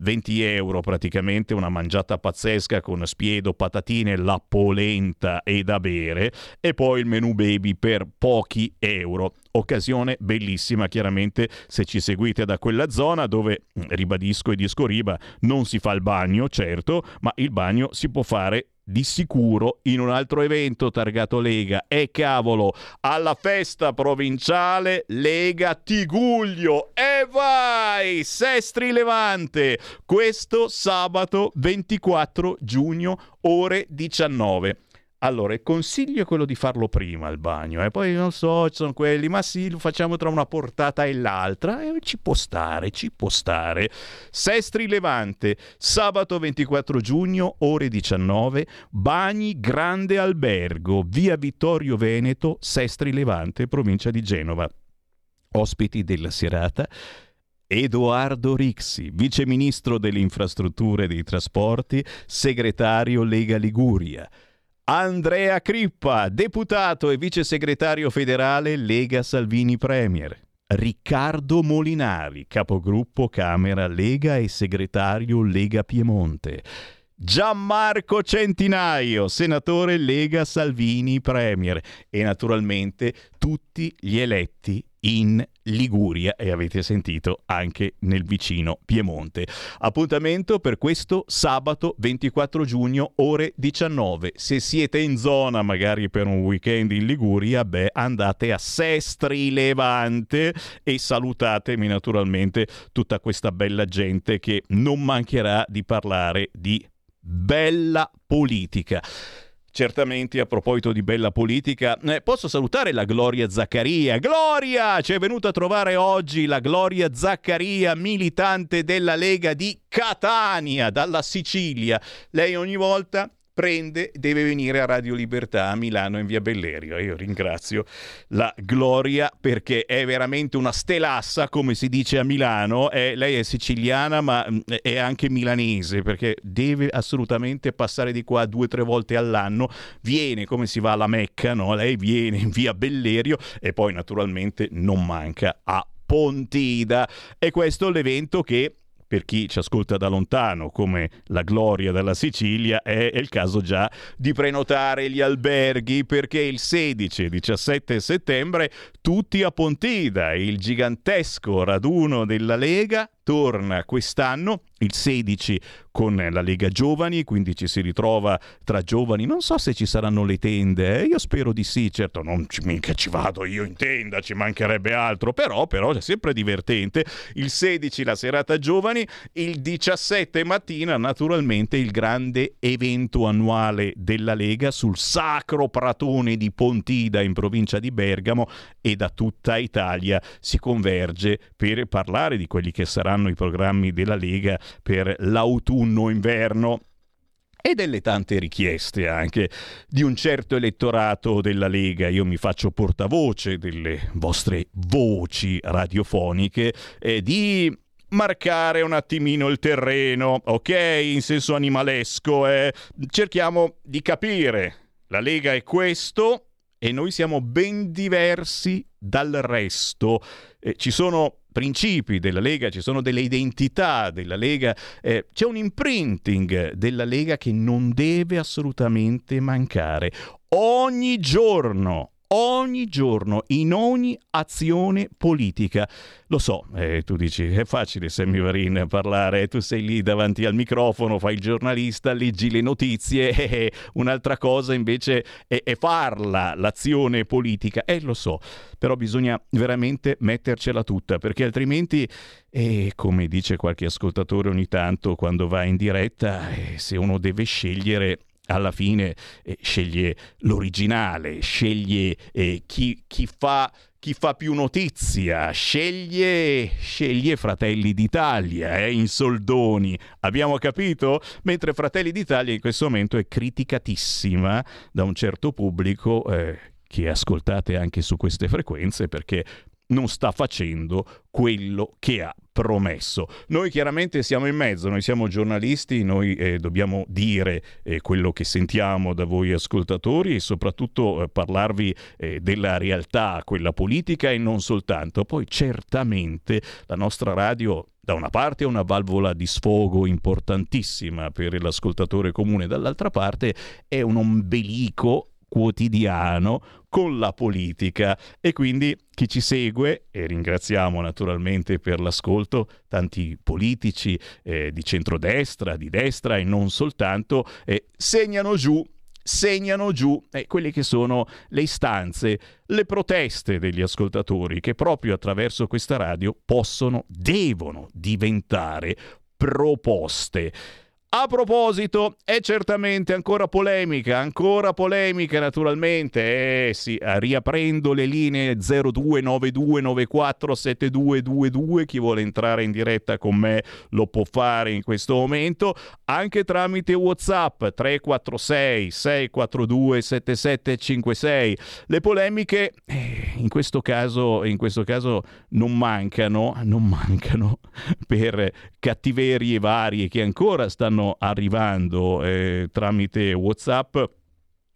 20 euro praticamente, una mangiata pazzesca con spiedo, patatine, la polenta e da bere e poi il menù baby per pochi euro. Occasione bellissima chiaramente se ci seguite da quella zona dove, ribadisco e disco riba, non si fa il bagno, certo, ma il bagno si può fare di sicuro in un altro evento targato Lega. E cavolo, alla festa provinciale Lega Tiguglio. E vai! Sestri Levante. Questo sabato 24 giugno, ore 19. Allora, il consiglio è quello di farlo prima il bagno, e eh? poi non so, ci sono quelli, ma sì, lo facciamo tra una portata e l'altra, e ci può stare, ci può stare. Sestri Levante, sabato 24 giugno, ore 19, Bagni Grande Albergo, via Vittorio Veneto, Sestri Levante, provincia di Genova. Ospiti della serata. Edoardo Rixi, vice ministro delle infrastrutture e dei trasporti, segretario Lega Liguria. Andrea Crippa, deputato e vice segretario federale Lega Salvini Premier. Riccardo Molinari, capogruppo Camera Lega e segretario Lega Piemonte. Gianmarco Centinaio, senatore Lega Salvini Premier e naturalmente tutti gli eletti in Liguria e avete sentito anche nel vicino Piemonte. Appuntamento per questo sabato 24 giugno ore 19. Se siete in zona magari per un weekend in Liguria, beh andate a Sestri Levante e salutatemi naturalmente tutta questa bella gente che non mancherà di parlare di bella politica. Certamente a proposito di bella politica, eh, posso salutare la Gloria Zaccaria. Gloria! Ci è venuta a trovare oggi la Gloria Zaccaria, militante della Lega di Catania, dalla Sicilia. Lei ogni volta prende, deve venire a Radio Libertà a Milano in via Bellerio. Io ringrazio la Gloria perché è veramente una stelassa, come si dice a Milano. È, lei è siciliana, ma mm, è anche milanese perché deve assolutamente passare di qua due o tre volte all'anno. Viene come si va alla Mecca, no? Lei viene in via Bellerio e poi naturalmente non manca a Pontida. E questo è l'evento che per chi ci ascolta da lontano, come la gloria della Sicilia, è il caso già di prenotare gli alberghi perché il 16 e 17 settembre tutti a Pontida, il gigantesco raduno della Lega torna quest'anno il 16 con la Lega Giovani, quindi ci si ritrova tra giovani. Non so se ci saranno le tende, eh? io spero di sì, certo non ci, mica ci vado io in tenda, ci mancherebbe altro, però, però è sempre divertente. Il 16 la serata giovani, il 17 mattina naturalmente il grande evento annuale della Lega sul sacro pratone di Pontida in provincia di Bergamo e da tutta Italia si converge per parlare di quelli che saranno saranno i programmi della Lega per l'autunno-inverno e delle tante richieste anche di un certo elettorato della Lega. Io mi faccio portavoce delle vostre voci radiofoniche eh, di marcare un attimino il terreno, ok? In senso animalesco, eh? cerchiamo di capire. La Lega è questo e noi siamo ben diversi dal resto. Eh, ci sono principi della Lega, ci sono delle identità della Lega, eh, c'è un imprinting della Lega che non deve assolutamente mancare. Ogni giorno, ogni giorno, in ogni azione politica. Lo so, eh, tu dici, è facile Sammy Varin parlare, tu sei lì davanti al microfono, fai il giornalista, leggi le notizie, eh, un'altra cosa invece è, è farla, l'azione politica. Eh, lo so, però bisogna veramente mettercela tutta, perché altrimenti, eh, come dice qualche ascoltatore ogni tanto quando va in diretta, eh, se uno deve scegliere alla fine eh, sceglie l'originale, sceglie eh, chi, chi, fa, chi, fa, più notizia, sceglie, sceglie Fratelli d'Italia eh, in soldoni. Abbiamo capito? Mentre Fratelli d'Italia in questo momento è criticatissima da un certo pubblico eh, che ascoltate anche su queste frequenze perché non sta facendo quello che ha promesso. Noi chiaramente siamo in mezzo, noi siamo giornalisti, noi eh, dobbiamo dire eh, quello che sentiamo da voi ascoltatori e soprattutto eh, parlarvi eh, della realtà, quella politica e non soltanto. Poi certamente la nostra radio da una parte è una valvola di sfogo importantissima per l'ascoltatore comune, dall'altra parte è un ombelico quotidiano con la politica e quindi chi ci segue, e ringraziamo naturalmente per l'ascolto tanti politici eh, di centrodestra, di destra e non soltanto, eh, segnano giù segnano giù eh, quelle che sono le istanze, le proteste degli ascoltatori che proprio attraverso questa radio possono, devono diventare proposte. A proposito, è certamente ancora polemica, ancora polemica naturalmente, eh sì, riaprendo le linee 0292947222, chi vuole entrare in diretta con me lo può fare in questo momento, anche tramite Whatsapp 346 642 7756. Le polemiche eh, in questo caso, in questo caso non mancano, non mancano per cattiverie varie che ancora stanno stanno arrivando eh, tramite WhatsApp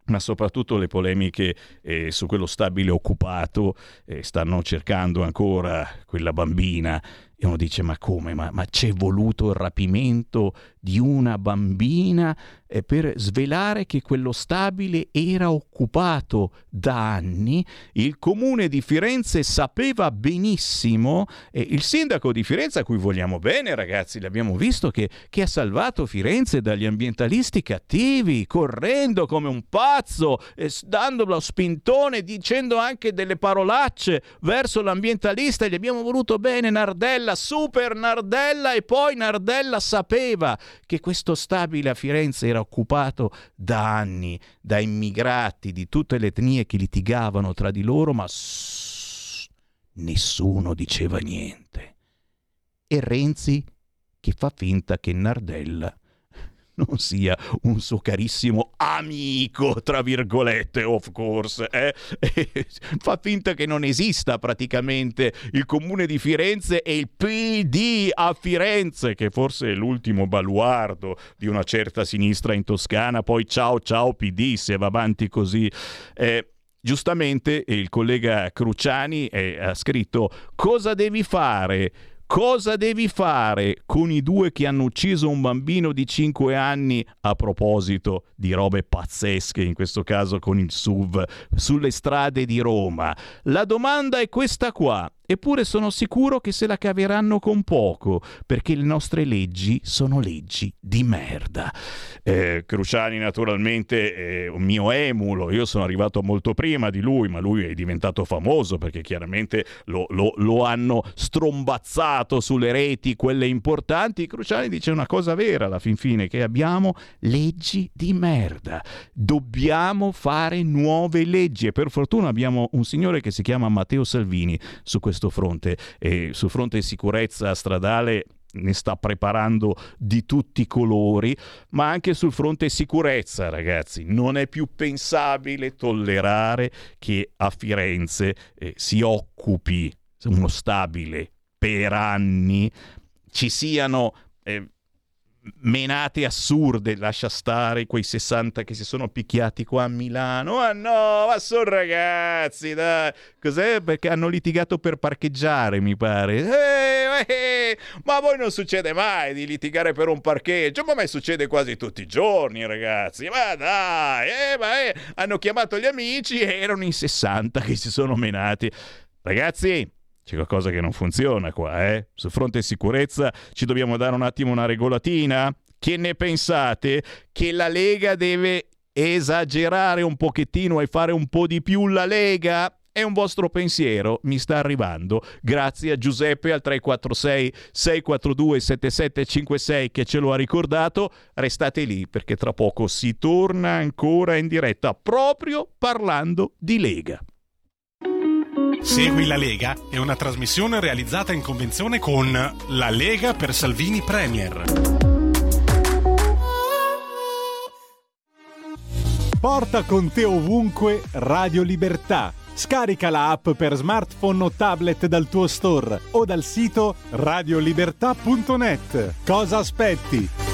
ma soprattutto le polemiche eh, su quello stabile occupato eh, stanno cercando ancora quella bambina E uno dice, ma come? Ma, ma c'è voluto il rapimento di una bambina eh, per svelare che quello stabile era occupato da anni? Il comune di Firenze sapeva benissimo, e il sindaco di Firenze, a cui vogliamo bene ragazzi, l'abbiamo visto, che, che ha salvato Firenze dagli ambientalisti cattivi, correndo come un pazzo, eh, dando lo spintone, dicendo anche delle parolacce verso l'ambientalista, gli abbiamo voluto bene Nardella super Nardella e poi Nardella sapeva che questo stabile a Firenze era occupato da anni da immigrati di tutte le etnie che litigavano tra di loro, ma sss, nessuno diceva niente. E Renzi che fa finta che Nardella non sia un suo carissimo amico, tra virgolette, of course. Eh? Fa finta che non esista praticamente il comune di Firenze e il PD a Firenze, che forse è l'ultimo baluardo di una certa sinistra in Toscana. Poi ciao ciao PD se va avanti così. Eh, giustamente il collega Cruciani eh, ha scritto cosa devi fare? Cosa devi fare con i due che hanno ucciso un bambino di 5 anni a proposito di robe pazzesche, in questo caso con il SUV, sulle strade di Roma? La domanda è questa qua. Eppure sono sicuro che se la caveranno con poco, perché le nostre leggi sono leggi di merda. Eh, Cruciani naturalmente è un mio emulo, io sono arrivato molto prima di lui, ma lui è diventato famoso perché chiaramente lo, lo, lo hanno strombazzato sulle reti, quelle importanti. Cruciani dice una cosa vera alla fin fine, che abbiamo leggi di merda. Dobbiamo fare nuove leggi e per fortuna abbiamo un signore che si chiama Matteo Salvini su questo questo fronte e sul fronte sicurezza stradale ne sta preparando di tutti i colori, ma anche sul fronte sicurezza, ragazzi. Non è più pensabile tollerare che a Firenze eh, si occupi uno stabile per anni, ci siano eh, menate assurde, lascia stare quei 60 che si sono picchiati qua a Milano. Ah no, ma sono ragazzi, dai. Cos'è? Perché hanno litigato per parcheggiare, mi pare. Eh, eh, ma a voi non succede mai di litigare per un parcheggio? Ma a me succede quasi tutti i giorni, ragazzi. Ma dai, eh, ma eh, hanno chiamato gli amici e erano in 60 che si sono menati. Ragazzi, c'è qualcosa che non funziona qua, eh? Sul fronte sicurezza ci dobbiamo dare un attimo una regolatina? Che ne pensate? Che la Lega deve esagerare un pochettino e fare un po' di più la Lega? È un vostro pensiero, mi sta arrivando. Grazie a Giuseppe al 346 642 7756 che ce lo ha ricordato. Restate lì perché tra poco si torna ancora in diretta proprio parlando di Lega. Segui la Lega è una trasmissione realizzata in convenzione con La Lega per Salvini Premier. Porta con te ovunque Radio Libertà. Scarica la app per smartphone o tablet dal tuo store o dal sito radiolibertà.net. Cosa aspetti?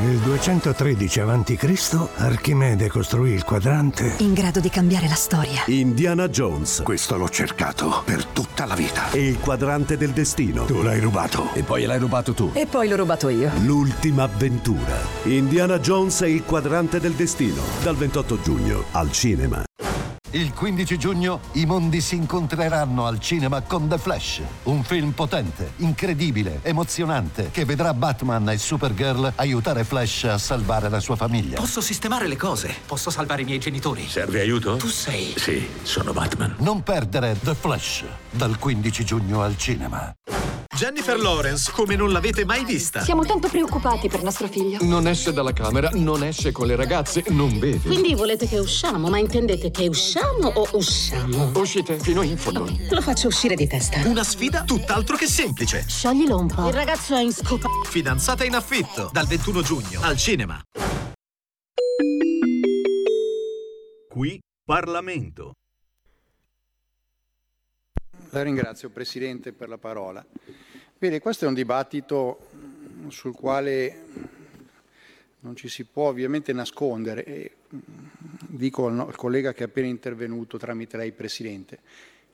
Nel 213 a.C. Archimede costruì il quadrante In grado di cambiare la storia. Indiana Jones. Questo l'ho cercato per tutta la vita. E il quadrante del destino. Tu l'hai rubato. E poi l'hai rubato tu. E poi l'ho rubato io. L'ultima avventura. Indiana Jones e il quadrante del destino. Dal 28 giugno al cinema. Il 15 giugno i mondi si incontreranno al cinema con The Flash, un film potente, incredibile, emozionante che vedrà Batman e Supergirl aiutare Flash a salvare la sua famiglia. Posso sistemare le cose, posso salvare i miei genitori. Serve aiuto? Tu sei. Sì, sono Batman. Non perdere The Flash dal 15 giugno al cinema. Jennifer Lawrence, come non l'avete mai vista. Siamo tanto preoccupati per nostro figlio. Non esce dalla camera, non esce con le ragazze, non beve. Quindi volete che usciamo, ma intendete che usciamo o usciamo? Uscite fino in fondo. Lo faccio uscire di testa. Una sfida tutt'altro che semplice. Scioglilo un po'. Il ragazzo è in scopa. Fidanzata in affitto, dal 21 giugno, al cinema. Qui Parlamento. La ringrazio Presidente per la parola. Bene, questo è un dibattito sul quale non ci si può ovviamente nascondere. E dico al, no- al collega che è appena intervenuto tramite lei, Presidente,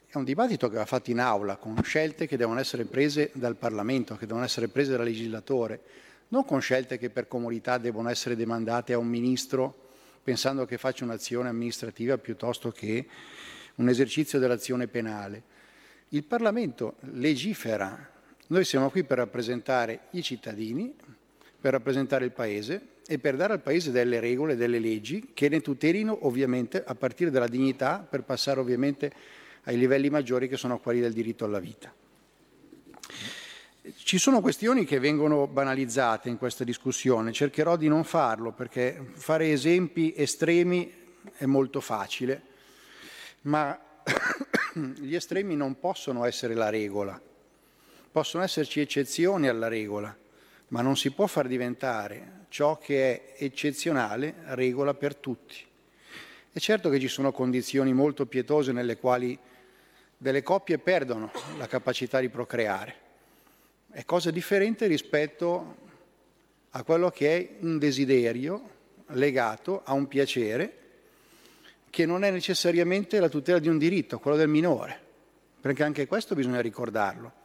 è un dibattito che va fatto in aula con scelte che devono essere prese dal Parlamento, che devono essere prese dal legislatore, non con scelte che per comodità devono essere demandate a un ministro pensando che faccia un'azione amministrativa piuttosto che un esercizio dell'azione penale. Il Parlamento legifera, noi siamo qui per rappresentare i cittadini, per rappresentare il Paese e per dare al Paese delle regole, delle leggi che ne tutelino ovviamente a partire dalla dignità per passare ovviamente ai livelli maggiori che sono quelli del diritto alla vita. Ci sono questioni che vengono banalizzate in questa discussione, cercherò di non farlo perché fare esempi estremi è molto facile, ma gli estremi non possono essere la regola, possono esserci eccezioni alla regola, ma non si può far diventare ciò che è eccezionale regola per tutti. È certo che ci sono condizioni molto pietose nelle quali delle coppie perdono la capacità di procreare. È cosa differente rispetto a quello che è un desiderio legato a un piacere che non è necessariamente la tutela di un diritto, quello del minore, perché anche questo bisogna ricordarlo.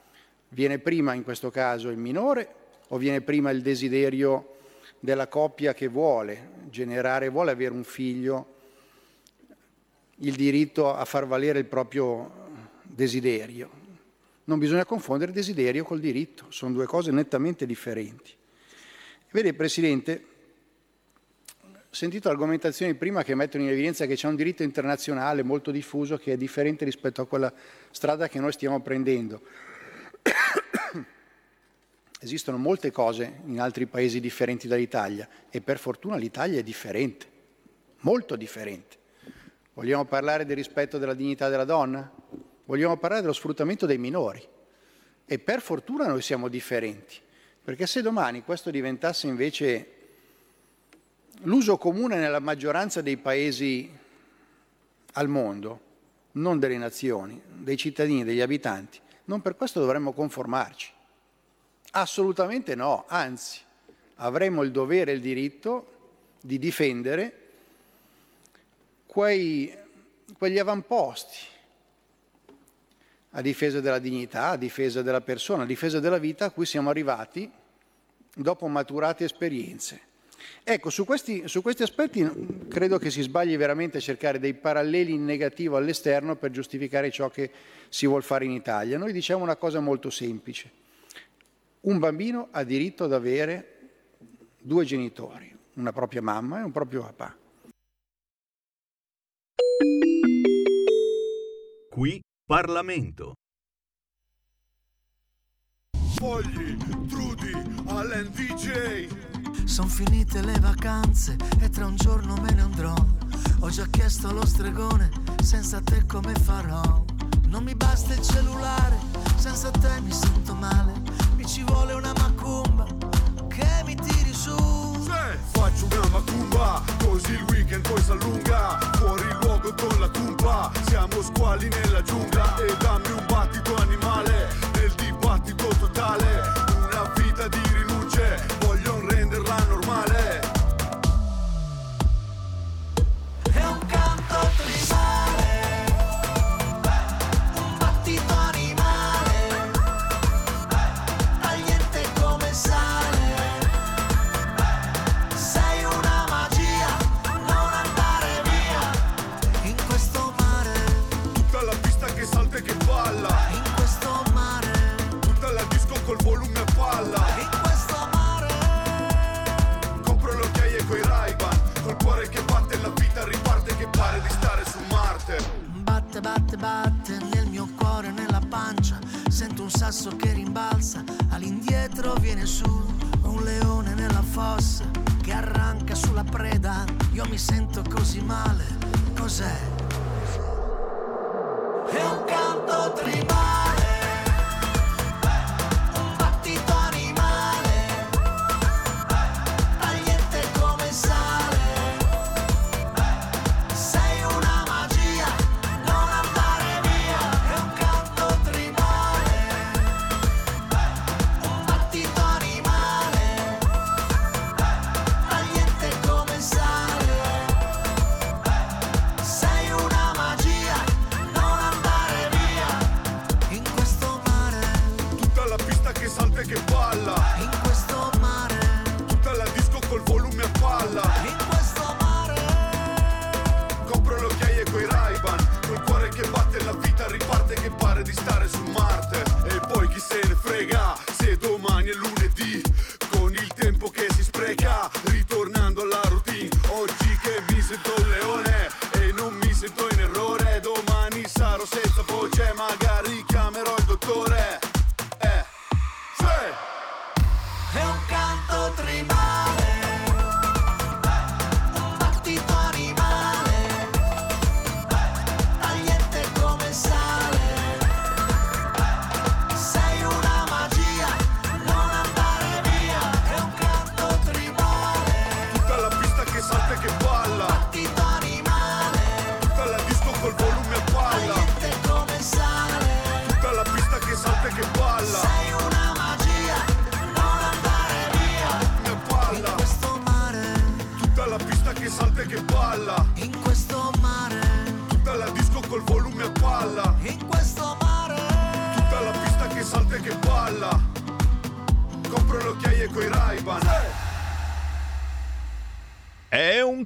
Viene prima in questo caso il minore o viene prima il desiderio della coppia che vuole generare, vuole avere un figlio, il diritto a far valere il proprio desiderio. Non bisogna confondere desiderio col diritto, sono due cose nettamente differenti. Vede, Presidente, ho sentito argomentazioni prima che mettono in evidenza che c'è un diritto internazionale molto diffuso che è differente rispetto a quella strada che noi stiamo prendendo. Esistono molte cose in altri paesi differenti dall'Italia e per fortuna l'Italia è differente, molto differente. Vogliamo parlare del rispetto della dignità della donna? Vogliamo parlare dello sfruttamento dei minori? E per fortuna noi siamo differenti, perché se domani questo diventasse invece l'uso comune nella maggioranza dei paesi al mondo, non delle nazioni, dei cittadini, degli abitanti, non per questo dovremmo conformarci. Assolutamente no, anzi, avremmo il dovere e il diritto di difendere quei, quegli avamposti a difesa della dignità, a difesa della persona, a difesa della vita a cui siamo arrivati dopo maturate esperienze. Ecco, su questi, su questi aspetti credo che si sbagli veramente a cercare dei paralleli in negativo all'esterno per giustificare ciò che si vuol fare in Italia. Noi diciamo una cosa molto semplice. Un bambino ha diritto ad avere due genitori, una propria mamma e un proprio papà. Qui Parlamento. Fogli, Trudy, Allen DJ. Sono finite le vacanze e tra un giorno me ne andrò. Ho già chiesto allo stregone, senza te come farò? Non mi basta il cellulare, senza te mi sento male. Ci vuole una macumba che mi tiri su. Faccio una macumba, così il weekend poi s'allunga. Fuori luogo con la tumba, siamo squali nella giungla. E dammi un battito animale, nel dibattito totale. Una vita di rinunce, passo che rimbalza, all'indietro viene su un leone nella fossa che arranca sulla preda. Io mi sento così male, cos'è? È un canto tribale,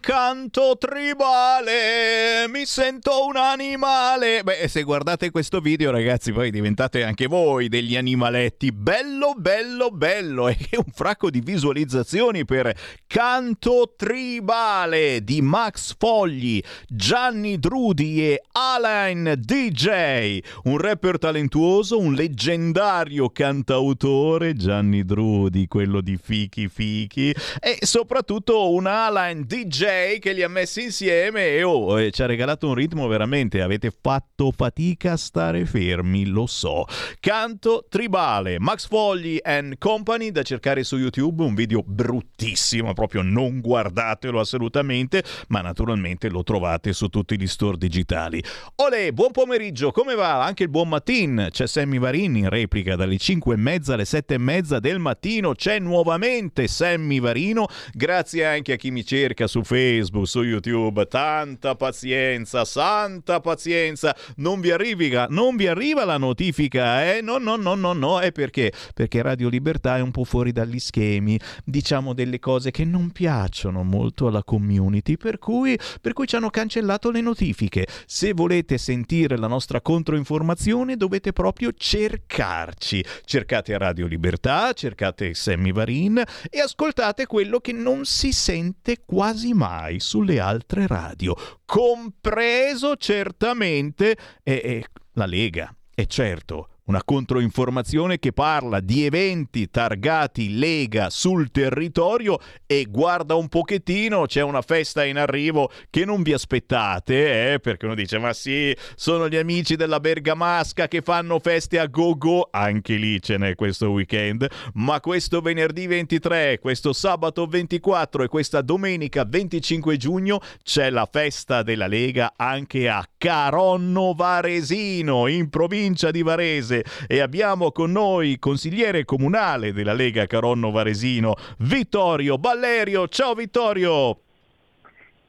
canto tribale, mi sento un animale. Beh, se guardate questo video, ragazzi, poi diventate anche voi degli animaletti. Bello, bello, bello. E un fracco di visualizzazioni per Canto tribale di Max Fogli, Gianni Drudi e Alain DJ. Un rapper talentuoso, un leggendario cantautore, Gianni Drudi, quello di Fichi Fichi, e soprattutto un Alain DJ che li ha messi insieme e oh, eh, ci ha regalato un ritmo veramente, avete fatto fatica a stare fermi, lo so. Canto tribale, Max Fogli and Company da cercare su YouTube, un video bruttissimo, proprio non guardatelo assolutamente, ma naturalmente lo trovate su tutti gli store digitali. Olè, buon pomeriggio, come va? Anche il buon mattin, c'è Sammy Varin in replica dalle 5 e mezza alle 7 e mezza del mattino, c'è nuovamente Sammy Varino, grazie anche a chi mi cerca su Facebook, su YouTube, tanta pazienza, santa pazienza, non vi arriva, non vi arriva la notifica, eh? No, no, no, no, no, è perché? Perché Radio Libertà è un po' fuori dagli schemi, diciamo delle cose che non piacciono molto alla community, per cui, per cui ci hanno cancellato le notifiche. Se volete sentire la nostra controinformazione dovete proprio cercarci. Cercate Radio Libertà, cercate Sammy Varin e ascoltate quello che non si sente quasi mai sulle altre radio, compreso certamente eh, eh, la Lega. E certo, una controinformazione che parla di eventi targati Lega sul territorio e guarda un pochettino, c'è una festa in arrivo che non vi aspettate, eh, perché uno dice ma sì, sono gli amici della Bergamasca che fanno feste a go-go, anche lì ce n'è questo weekend, ma questo venerdì 23, questo sabato 24 e questa domenica 25 giugno c'è la festa della Lega anche a Caronno Varesino, in provincia di Varese e abbiamo con noi consigliere comunale della Lega Caronno Varesino, Vittorio Ballerio. Ciao Vittorio!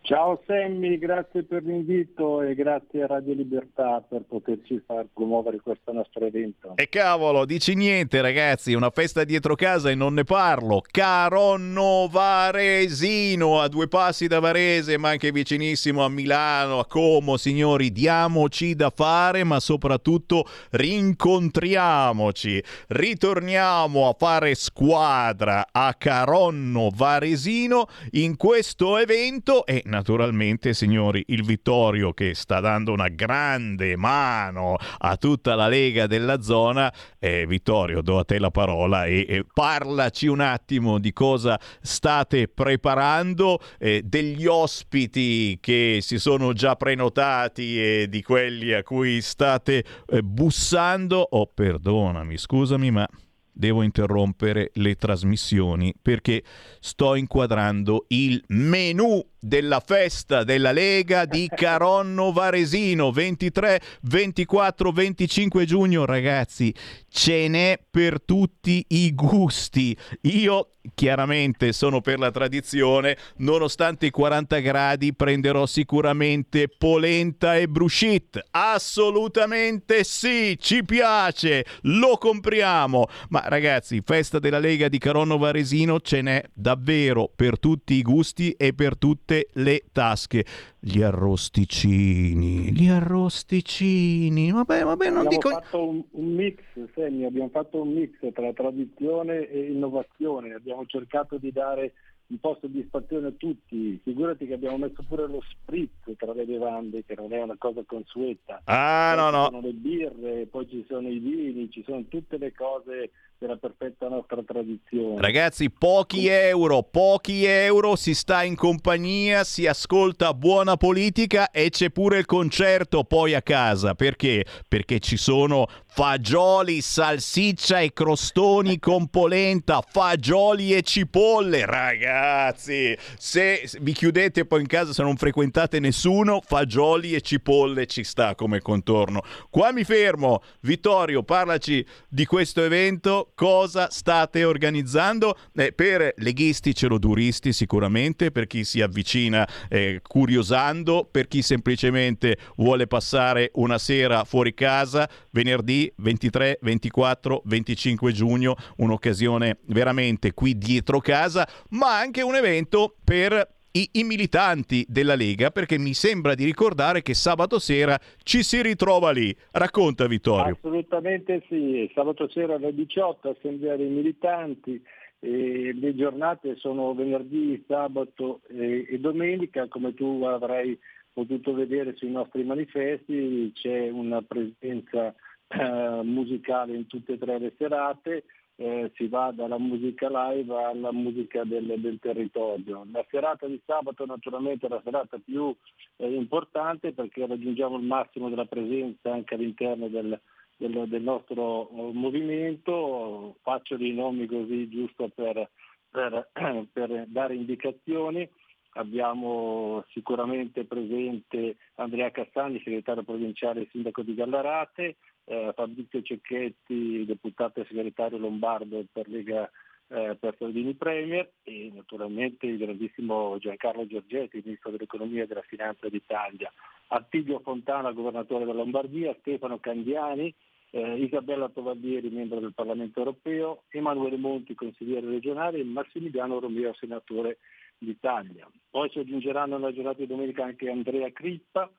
Ciao Sammy, grazie per l'invito e grazie a Radio Libertà per poterci far promuovere questo nostro evento. E cavolo, dici niente ragazzi, una festa dietro casa e non ne parlo. Caronno Varesino, a due passi da Varese, ma anche vicinissimo a Milano, a Como, signori, diamoci da fare, ma soprattutto rincontriamoci. Ritorniamo a fare squadra a Caronno Varesino in questo evento e naturalmente, signori, il Vittorio che sta dando una grande mano a tutta la Lega della zona. Eh, Vittorio, do a te la parola e, e parlaci un attimo di cosa state preparando, eh, degli ospiti che si sono già prenotati e di quelli a cui state eh, bussando. Oh, perdonami, scusami, ma devo interrompere le trasmissioni perché sto inquadrando il menù della festa della Lega di Caronno Varesino 23, 24, 25 giugno. Ragazzi ce n'è per tutti i gusti. Io chiaramente sono per la tradizione. Nonostante i 40 gradi prenderò sicuramente polenta e bruschetta assolutamente sì ci piace lo compriamo. Ma ragazzi festa della Lega di Caronno Varesino ce n'è davvero per tutti i gusti e per tutte le tasche. Gli arrosticini, gli arrosticini. Vabbè, vabbè, non abbiamo dico. fatto un, un mix, Semi, abbiamo fatto un mix tra tradizione e innovazione. Abbiamo cercato di dare un po' soddisfazione a tutti. Figurati che abbiamo messo pure lo spritz tra le bevande, che non è una cosa consueta. Ah, poi no, ci no. sono le birre, poi ci sono i vini, ci sono tutte le cose della perfetta nostra tradizione. Ragazzi, pochi euro, pochi euro, si sta in compagnia, si ascolta buona politica e c'è pure il concerto poi a casa. Perché? Perché ci sono fagioli, salsiccia e crostoni con polenta, fagioli e cipolle. Ragazzi, se vi chiudete poi in casa se non frequentate nessuno, fagioli e cipolle ci sta come contorno. Qua mi fermo. Vittorio, parlaci di questo evento, cosa state organizzando Eh, per leghisti celoduristi sicuramente, per chi si avvicina eh, curiosando, per chi semplicemente vuole passare una sera fuori casa, venerdì 23, 24, 25 giugno, un'occasione veramente qui dietro casa, ma anche un evento per i, i militanti della Lega, perché mi sembra di ricordare che sabato sera ci si ritrova lì. Racconta Vittorio. Assolutamente sì, sabato sera alle 18 assemblea dei militanti, e le giornate sono venerdì, sabato e, e domenica, come tu avrai potuto vedere sui nostri manifesti, c'è una presenza eh, musicale in tutte e tre le serate, eh, si va dalla musica live alla musica del, del territorio. La serata di sabato naturalmente è la serata più eh, importante perché raggiungiamo il massimo della presenza anche all'interno del, del, del nostro eh, movimento, faccio dei nomi così giusto per, per, per dare indicazioni. Abbiamo sicuramente presente Andrea Cassani, segretario provinciale e sindaco di Gallarate, eh, Fabrizio Cecchetti, deputato e segretario lombardo per Lega eh, per Salvini Premier e naturalmente il grandissimo Giancarlo Giorgetti, ministro dell'economia e della finanza d'Italia, Attilio Fontana, governatore della Lombardia, Stefano Candiani, eh, Isabella Tovaldieri, membro del Parlamento europeo, Emanuele Monti, consigliere regionale e Massimiliano Romeo, senatore d'Italia. Poi si aggiungeranno nella giornata di domenica anche Andrea Crippa,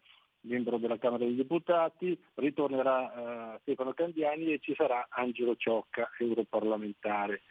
membro della Camera dei Deputati, ritornerà eh, Stefano Candiani e ci sarà Angelo Ciocca, europarlamentare.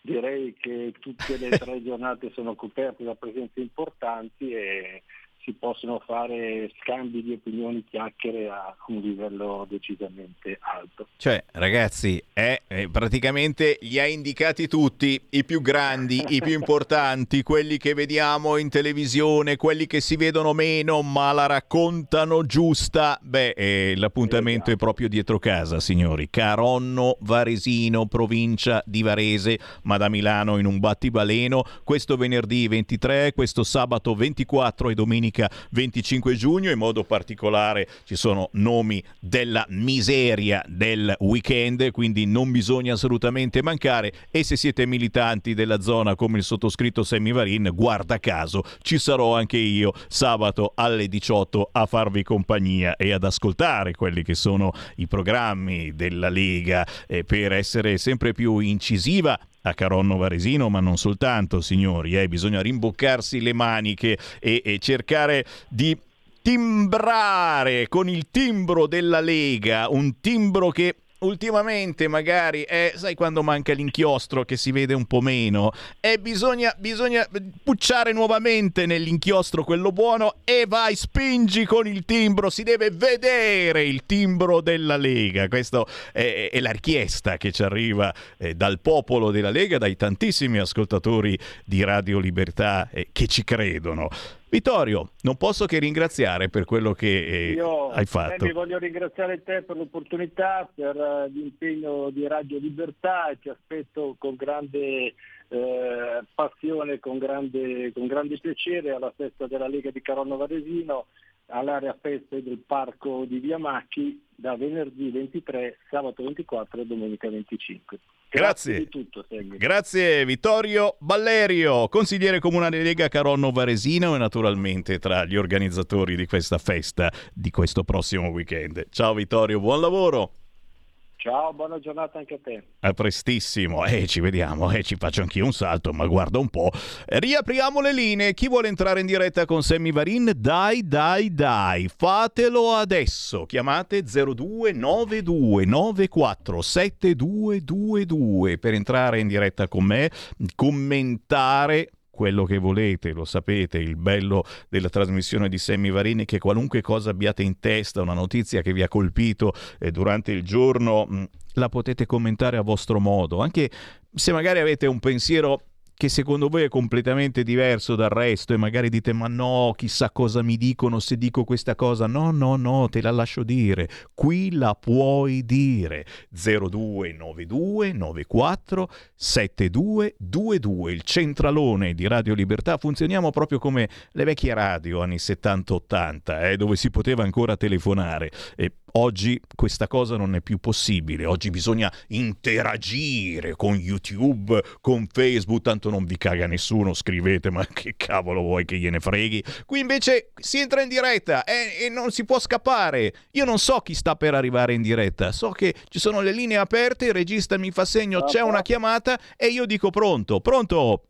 Direi che tutte le tre giornate sono coperte da presenze importanti e si possono fare scambi di opinioni, chiacchiere a un livello decisamente alto. Cioè, ragazzi, è, praticamente li ha indicati tutti, i più grandi, i più importanti, quelli che vediamo in televisione, quelli che si vedono meno ma la raccontano giusta. Beh, eh, l'appuntamento è proprio dietro casa, signori. Caronno, Varesino, provincia di Varese, ma da Milano in un battibaleno. Questo venerdì 23, questo sabato 24 e domenica 25 giugno. In modo particolare ci sono nomi della miseria del weekend, quindi non bisogna assolutamente mancare. E se siete militanti della zona come il sottoscritto Sammy Varin, guarda caso, ci sarò anche io sabato alle 18 a farvi compagnia e ad ascoltare quelli che sono i programmi della Lega eh, per essere sempre più incisiva a Caronno Varesino, ma non soltanto, signori, eh, bisogna rimboccarsi le maniche e, e cercare di timbrare con il timbro della Lega, un timbro che ultimamente magari è, sai quando manca l'inchiostro che si vede un po' meno, e bisogna, bisogna pucciare nuovamente nell'inchiostro quello buono e vai, spingi con il timbro, si deve vedere il timbro della Lega. Questa è, è la richiesta che ci arriva eh, dal popolo della Lega, dai tantissimi ascoltatori di Radio Libertà eh, che ci credono. Vittorio, non posso che ringraziare per quello che eh, Io hai eh, fatto. vi voglio ringraziare te per l'opportunità, per eh, l'impegno di Radio Libertà e ti aspetto con grande eh, passione, con grande, con grande piacere alla festa della Lega di Caronno Varesino, all'area feste del parco di Via Macchi da venerdì 23, sabato 24 e domenica 25. Grazie. di tutto. Grazie Vittorio Ballerio, consigliere comunale Lega Caronno Varesino e naturalmente tra gli organizzatori di questa festa di questo prossimo weekend. Ciao Vittorio, buon lavoro. Ciao, buona giornata anche a te. A prestissimo, eh, ci vediamo, eh, ci faccio anch'io un salto, ma guarda un po'. Riapriamo le linee, chi vuole entrare in diretta con Sammy Varin? Dai, dai, dai, fatelo adesso. Chiamate 0292 94 7222 per entrare in diretta con me, commentare quello che volete, lo sapete, il bello della trasmissione di Sammy è che qualunque cosa abbiate in testa, una notizia che vi ha colpito eh, durante il giorno, mh, la potete commentare a vostro modo, anche se magari avete un pensiero che secondo voi è completamente diverso dal resto e magari dite ma no, chissà cosa mi dicono se dico questa cosa. No, no, no, te la lascio dire. Qui la puoi dire. 0292 94 7222, il centralone di Radio Libertà. Funzioniamo proprio come le vecchie radio anni 70-80, eh, dove si poteva ancora telefonare. E Oggi questa cosa non è più possibile, oggi bisogna interagire con YouTube, con Facebook, tanto non vi caga nessuno, scrivete ma che cavolo vuoi che gliene freghi. Qui invece si entra in diretta e, e non si può scappare. Io non so chi sta per arrivare in diretta, so che ci sono le linee aperte, il regista mi fa segno c'è una chiamata e io dico pronto, pronto?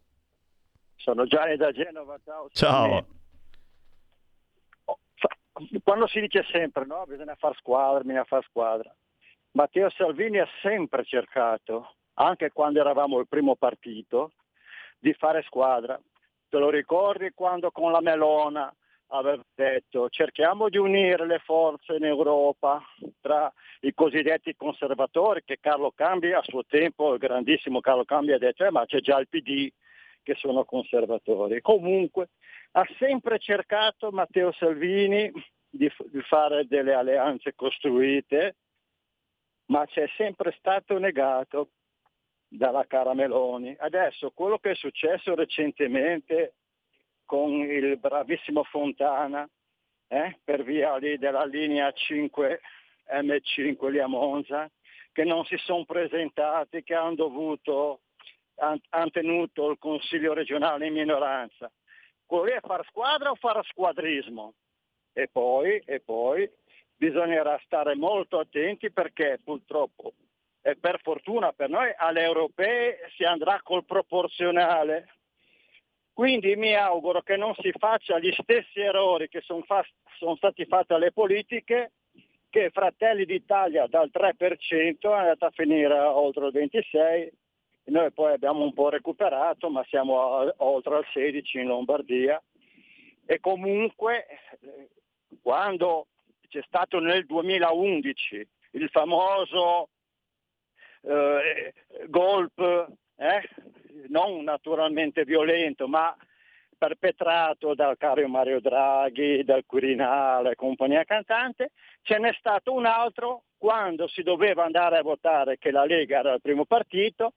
Sono Gianni da Genova, ciao. Ciao. Quando si dice sempre, no, bisogna far squadra, bisogna far squadra. Matteo Salvini ha sempre cercato, anche quando eravamo il primo partito, di fare squadra. Te lo ricordi quando con la Melona aveva detto cerchiamo di unire le forze in Europa tra i cosiddetti conservatori che Carlo Cambi a suo tempo, il grandissimo Carlo Cambi ha detto eh, ma c'è già il PD che sono conservatori. Comunque ha sempre cercato Matteo Salvini di, di fare delle alleanze costruite, ma c'è sempre stato negato dalla cara Meloni. Adesso quello che è successo recentemente con il bravissimo Fontana eh, per via della linea 5 M5 lì a Monza, che non si sono presentati, che hanno dovuto, han, han tenuto il Consiglio regionale in minoranza. Quello lì è far squadra o fare squadrismo? E poi, e poi bisognerà stare molto attenti perché purtroppo e per fortuna per noi alle europee si andrà col proporzionale. Quindi mi auguro che non si faccia gli stessi errori che sono, fa- sono stati fatti alle politiche, che Fratelli d'Italia dal 3% è andata a finire oltre il 26%, noi poi abbiamo un po' recuperato, ma siamo a- oltre al 16% in Lombardia. E comunque eh, quando c'è stato nel 2011 il famoso eh, golpe, eh, non naturalmente violento, ma perpetrato dal caro Mario Draghi, dal Quirinale, compagnia cantante, ce n'è stato un altro quando si doveva andare a votare che la Lega era il primo partito,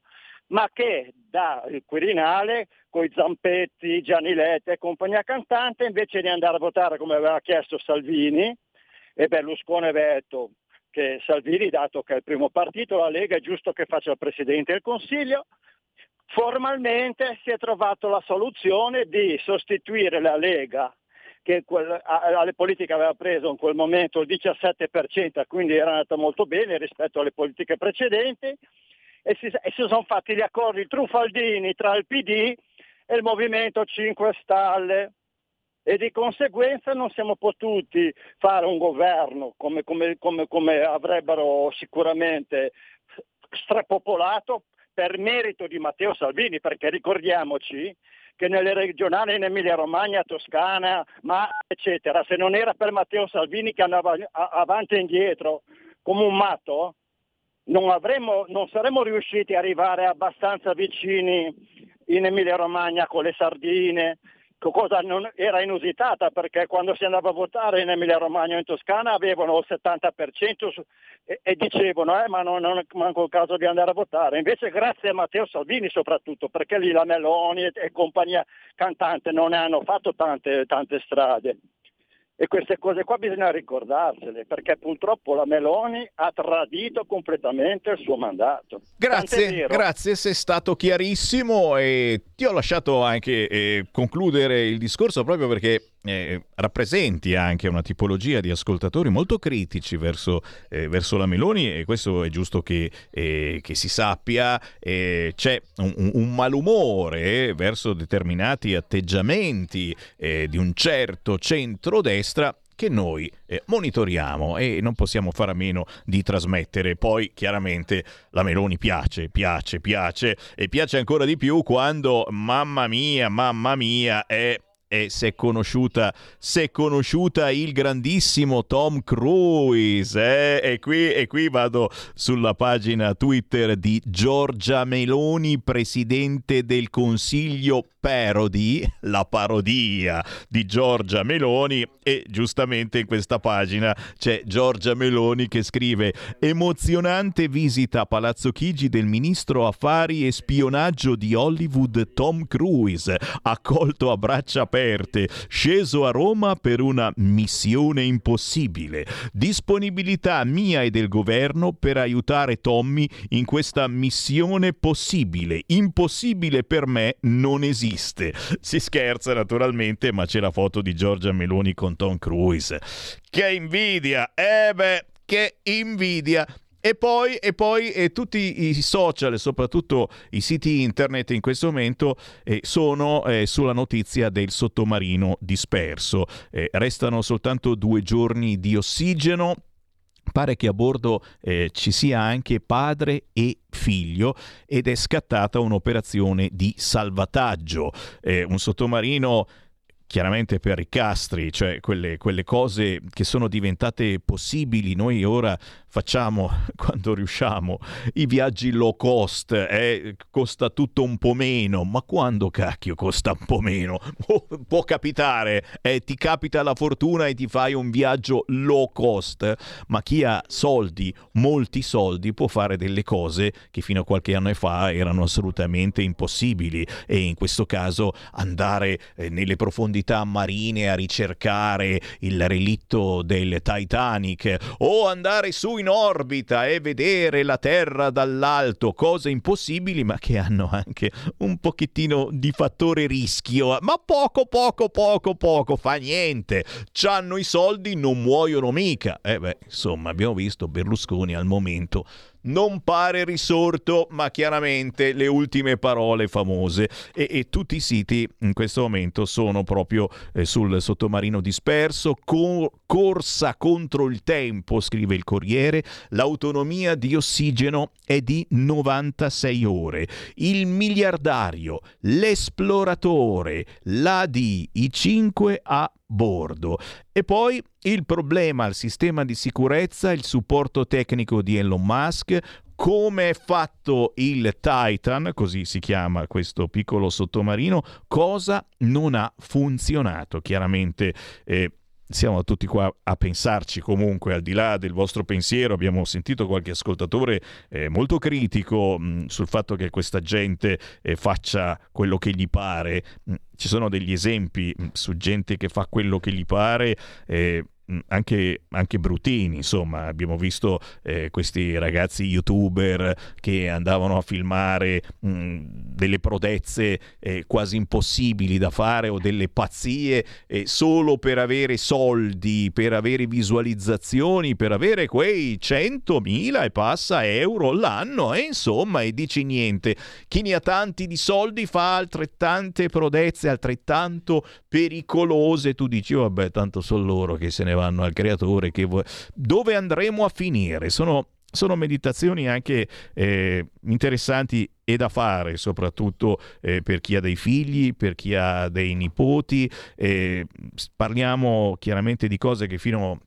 ma che dal Quirinale, con i Zampetti, Gianni Lette e compagnia cantante, invece di andare a votare come aveva chiesto Salvini, e Berlusconi aveva detto che Salvini, dato che è il primo partito, la Lega è giusto che faccia il Presidente del Consiglio, formalmente si è trovato la soluzione di sostituire la Lega che quel, alle politiche aveva preso in quel momento il 17%, quindi era andata molto bene rispetto alle politiche precedenti, e si, e si sono fatti gli accordi truffaldini tra il PD e il Movimento 5 Stelle. e di conseguenza non siamo potuti fare un governo come, come, come, come avrebbero sicuramente strapopolato per merito di Matteo Salvini, perché ricordiamoci che nelle regionali in Emilia Romagna, Toscana, ma eccetera, se non era per Matteo Salvini che andava avanti e indietro come un matto, non, avremmo, non saremmo riusciti ad arrivare abbastanza vicini in Emilia Romagna con le sardine, cosa non era inusitata perché quando si andava a votare in Emilia Romagna o in Toscana avevano il 70% su, e, e, dicevano eh, ma non, non è manco il caso di andare a votare. Invece grazie a Matteo Salvini soprattutto perché lì la Meloni e, e compagnia cantante non ne hanno fatto tante, tante strade. E queste cose qua bisogna ricordarsele perché purtroppo la Meloni ha tradito completamente il suo mandato. Grazie, grazie, sei stato chiarissimo e ti ho lasciato anche eh, concludere il discorso proprio perché eh, rappresenti anche una tipologia di ascoltatori molto critici verso, eh, verso la Meloni e questo è giusto che, eh, che si sappia. Eh, c'è un, un, malumore verso determinati atteggiamenti eh, di un certo centrodestra che noi eh, monitoriamo e non possiamo fare a meno di trasmettere. Poi chiaramente la Meloni piace, piace, piace e piace ancora di più quando mamma mia, mamma mia è e è conosciuta, è conosciuta il grandissimo Tom Cruise. Eh? E, qui, e qui vado sulla pagina Twitter di Giorgia Meloni, presidente del Consiglio Parody, la parodia di Giorgia Meloni e giustamente in questa pagina c'è Giorgia Meloni che scrive emozionante visita a Palazzo Chigi del ministro affari e spionaggio di Hollywood Tom Cruise, accolto a braccia aperte, sceso a Roma per una missione impossibile, disponibilità mia e del governo per aiutare Tommy in questa missione possibile, impossibile per me non esiste. Si scherza naturalmente, ma c'è la foto di Giorgia Meloni con Tom Cruise. Che invidia! Eh beh, che invidia! E poi, e poi e tutti i social soprattutto i siti internet in questo momento eh, sono eh, sulla notizia del sottomarino disperso. Eh, restano soltanto due giorni di ossigeno Pare che a bordo eh, ci sia anche padre e figlio ed è scattata un'operazione di salvataggio. Eh, un sottomarino chiaramente per i castri, cioè quelle, quelle, cose che sono diventate possibili. Noi ora facciamo, quando riusciamo, i viaggi low cost, eh, costa tutto un po' meno, ma quando cacchio costa un po' meno? Può, può capitare, eh, ti capita la fortuna e ti fai un viaggio low cost, ma chi ha soldi, molti soldi, può fare delle cose che fino a qualche anno fa erano assolutamente impossibili e in questo caso andare eh, nelle profondità marine a ricercare il relitto del Titanic o andare su in orbita e vedere la Terra dall'alto, cose impossibili ma che hanno anche un pochettino di fattore rischio, ma poco poco poco poco fa niente, c'hanno i soldi, non muoiono mica. Eh beh, insomma, abbiamo visto Berlusconi al momento non pare risorto, ma chiaramente le ultime parole famose. E, e tutti i siti in questo momento sono proprio eh, sul sottomarino disperso, co- corsa contro il tempo, scrive il Corriere, l'autonomia di ossigeno è di 96 ore, il miliardario, l'esploratore, l'AD, i 5 a bordo. E poi il problema al sistema di sicurezza, il supporto tecnico di Elon Musk, come è fatto il Titan, così si chiama questo piccolo sottomarino, cosa non ha funzionato. Chiaramente eh, siamo tutti qua a pensarci comunque, al di là del vostro pensiero, abbiamo sentito qualche ascoltatore eh, molto critico mh, mm, sul fatto che questa gente eh, faccia quello che gli pare. Mh, mm, ci sono degli esempi mh, mm, su gente che fa quello che gli pare. Eh, anche, anche bruttini, insomma, abbiamo visto eh, questi ragazzi youtuber che andavano a filmare mh, delle prodezze eh, quasi impossibili da fare o delle pazzie eh, solo per avere soldi, per avere visualizzazioni, per avere quei 100.000 e passa euro l'anno e insomma e dici niente, chi ne ha tanti di soldi fa altrettante prodezze altrettanto pericolose, tu dici vabbè tanto sono loro che se ne vanno al creatore, che vo- dove andremo a finire? Sono sono meditazioni anche eh, interessanti e da fare, soprattutto eh, per chi ha dei figli, per chi ha dei nipoti. Eh, parliamo chiaramente di cose che fino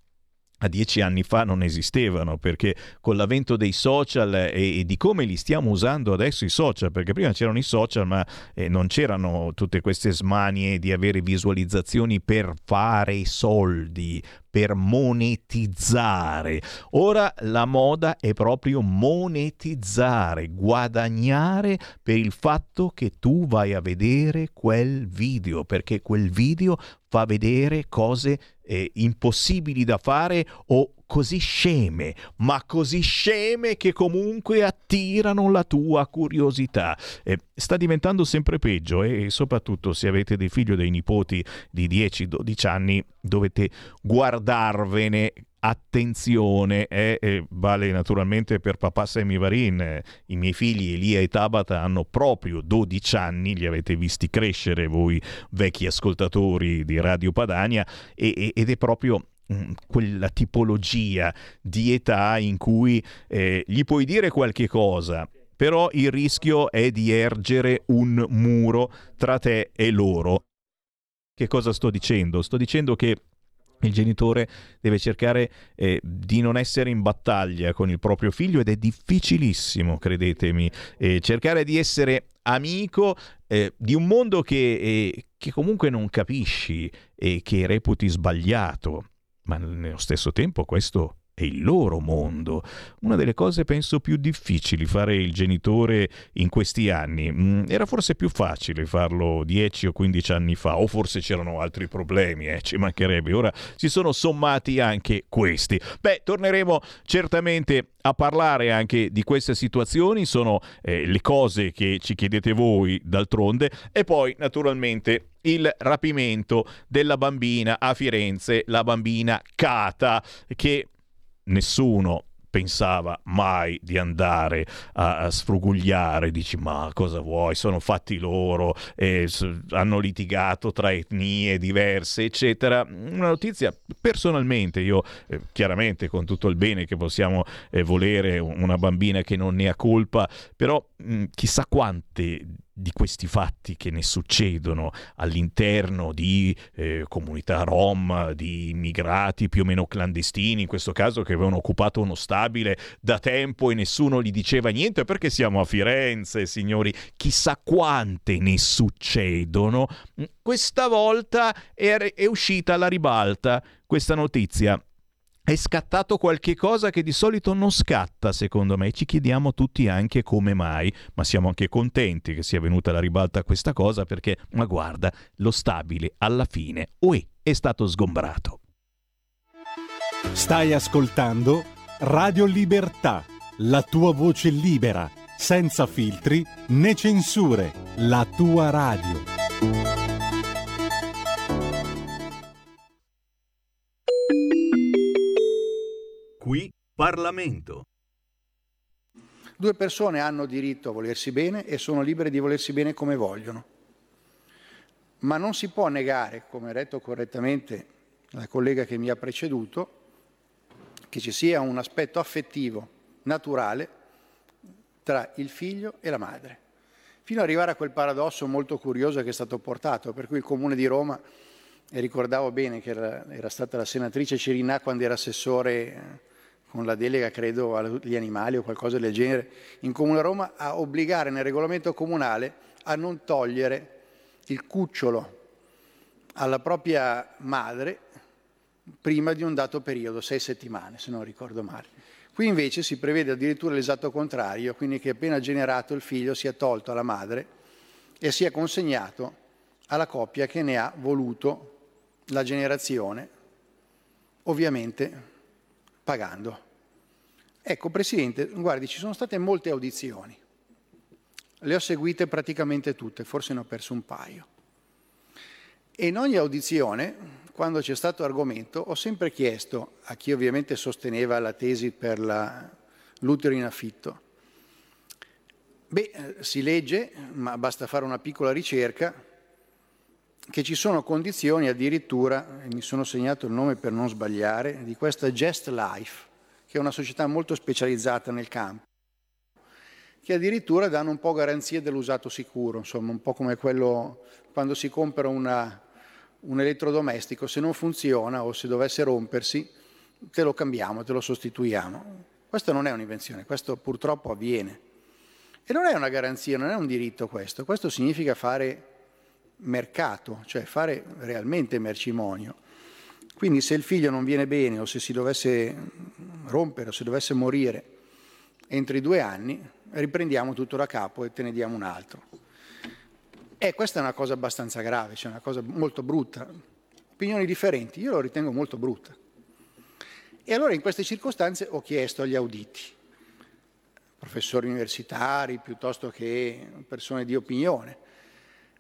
a dieci anni fa non esistevano perché con l'avvento dei social e, e, di come li stiamo usando adesso i social perché prima c'erano i social ma eh, non c'erano tutte queste smanie di avere visualizzazioni per fare soldi per monetizzare. Ora la moda è proprio monetizzare guadagnare per il fatto che tu vai a vedere quel video perché quel video fa vedere cose eh, impossibili da fare o così sceme, ma così sceme che comunque attirano la tua curiosità. Eh, sta diventando sempre peggio e soprattutto se avete dei figli o dei nipoti di 10-12 anni dovete guardarvene attenzione, eh, eh, vale naturalmente per papà Semivarin, i miei figli Elia e Tabata hanno proprio 12 anni, li avete visti crescere voi vecchi ascoltatori di Radio Padania e, ed è proprio mm, quella tipologia di età in cui eh, gli puoi dire qualche cosa, però il rischio è di ergere un muro tra te e loro. Che cosa sto dicendo? Sto dicendo che il genitore deve cercare eh, di non essere in battaglia con il proprio figlio ed è difficilissimo, credetemi, eh, cercare di essere amico eh, di un mondo che, eh, che comunque non capisci e che reputi sbagliato, ma nello stesso tempo questo è il loro mondo. Una delle cose penso più difficili fare il genitore in questi anni. Mm, era forse più facile farlo 10 o 15 anni fa, o forse c'erano altri problemi, eh, ci mancherebbe. Ora si sono sommati anche questi. Beh, torneremo certamente a parlare anche di queste situazioni, sono eh, le cose che ci chiedete voi d'altronde e poi naturalmente il rapimento della bambina a Firenze, la bambina Cata che nessuno pensava mai di andare a, a, sfrugugliare, dici ma cosa vuoi, sono fatti loro, eh, hanno litigato tra etnie diverse, eccetera. Una notizia personalmente, io eh, chiaramente con tutto il bene che possiamo eh, volere una bambina che non ne ha colpa, però mh, chissà quante di questi fatti che ne succedono all'interno di eh, comunità rom, di immigrati più o meno clandestini, in questo caso che avevano occupato uno stabile da tempo e nessuno gli diceva niente perché siamo a Firenze, signori, chissà quante ne succedono. Questa volta è, è uscita alla ribalta questa notizia è scattato qualche cosa che di solito non scatta, secondo me. Ci chiediamo tutti anche come mai, ma siamo anche contenti che sia venuta alla ribalta questa cosa perché, ma guarda, lo stabile alla fine, ui, è stato sgombrato. Stai ascoltando Radio Libertà, la tua voce libera, senza filtri né censure, la tua radio. Qui Parlamento. Due persone hanno diritto a volersi bene e sono libere di volersi bene come vogliono. Ma non si può negare, come ha detto correttamente la collega che mi ha preceduto, che ci sia un aspetto affettivo, naturale, tra il figlio e la madre. Fino ad arrivare a quel paradosso molto curioso che è stato portato, per cui il Comune di Roma, e ricordavo bene che era, era stata la senatrice Cirinà quando era assessore con la delega credo agli animali o qualcosa del genere, in Comune Roma a obbligare nel regolamento comunale a non togliere il cucciolo alla propria madre prima di un dato periodo, sei settimane se non ricordo male. Qui invece si prevede addirittura l'esatto contrario, quindi che appena generato il figlio sia tolto alla madre e sia consegnato alla coppia che ne ha voluto la generazione ovviamente pagando. Ecco, Presidente, guardi, ci sono state molte audizioni, le ho seguite praticamente tutte, forse ne ho perso un paio. E in ogni audizione, quando c'è stato argomento, ho sempre chiesto a chi ovviamente sosteneva la tesi per la, l'utero in affitto, beh, eh, si legge, ma basta fare una piccola ricerca, che ci sono condizioni addirittura, mi sono segnato il nome per non sbagliare, di questa Just Life, che è una società molto specializzata nel campo, che addirittura danno un po' garanzie dell'usato sicuro, insomma, un po' come quello quando si compra una, un elettrodomestico, se non funziona o se dovesse rompersi, te lo cambiamo, te lo sostituiamo. Questo non è un'invenzione, questo purtroppo avviene. E non è una garanzia, non è un diritto questo, questo significa fare mercato, cioè fare realmente mercimonio. Quindi se il figlio non viene bene o se si dovesse rompere o se dovesse morire entro i due anni, riprendiamo tutto da capo e te ne diamo un altro. E questa è una cosa abbastanza grave, cioè una cosa molto brutta. Opinioni differenti, io lo ritengo molto brutta. E allora in queste circostanze ho chiesto agli auditi, professori universitari piuttosto che persone di opinione,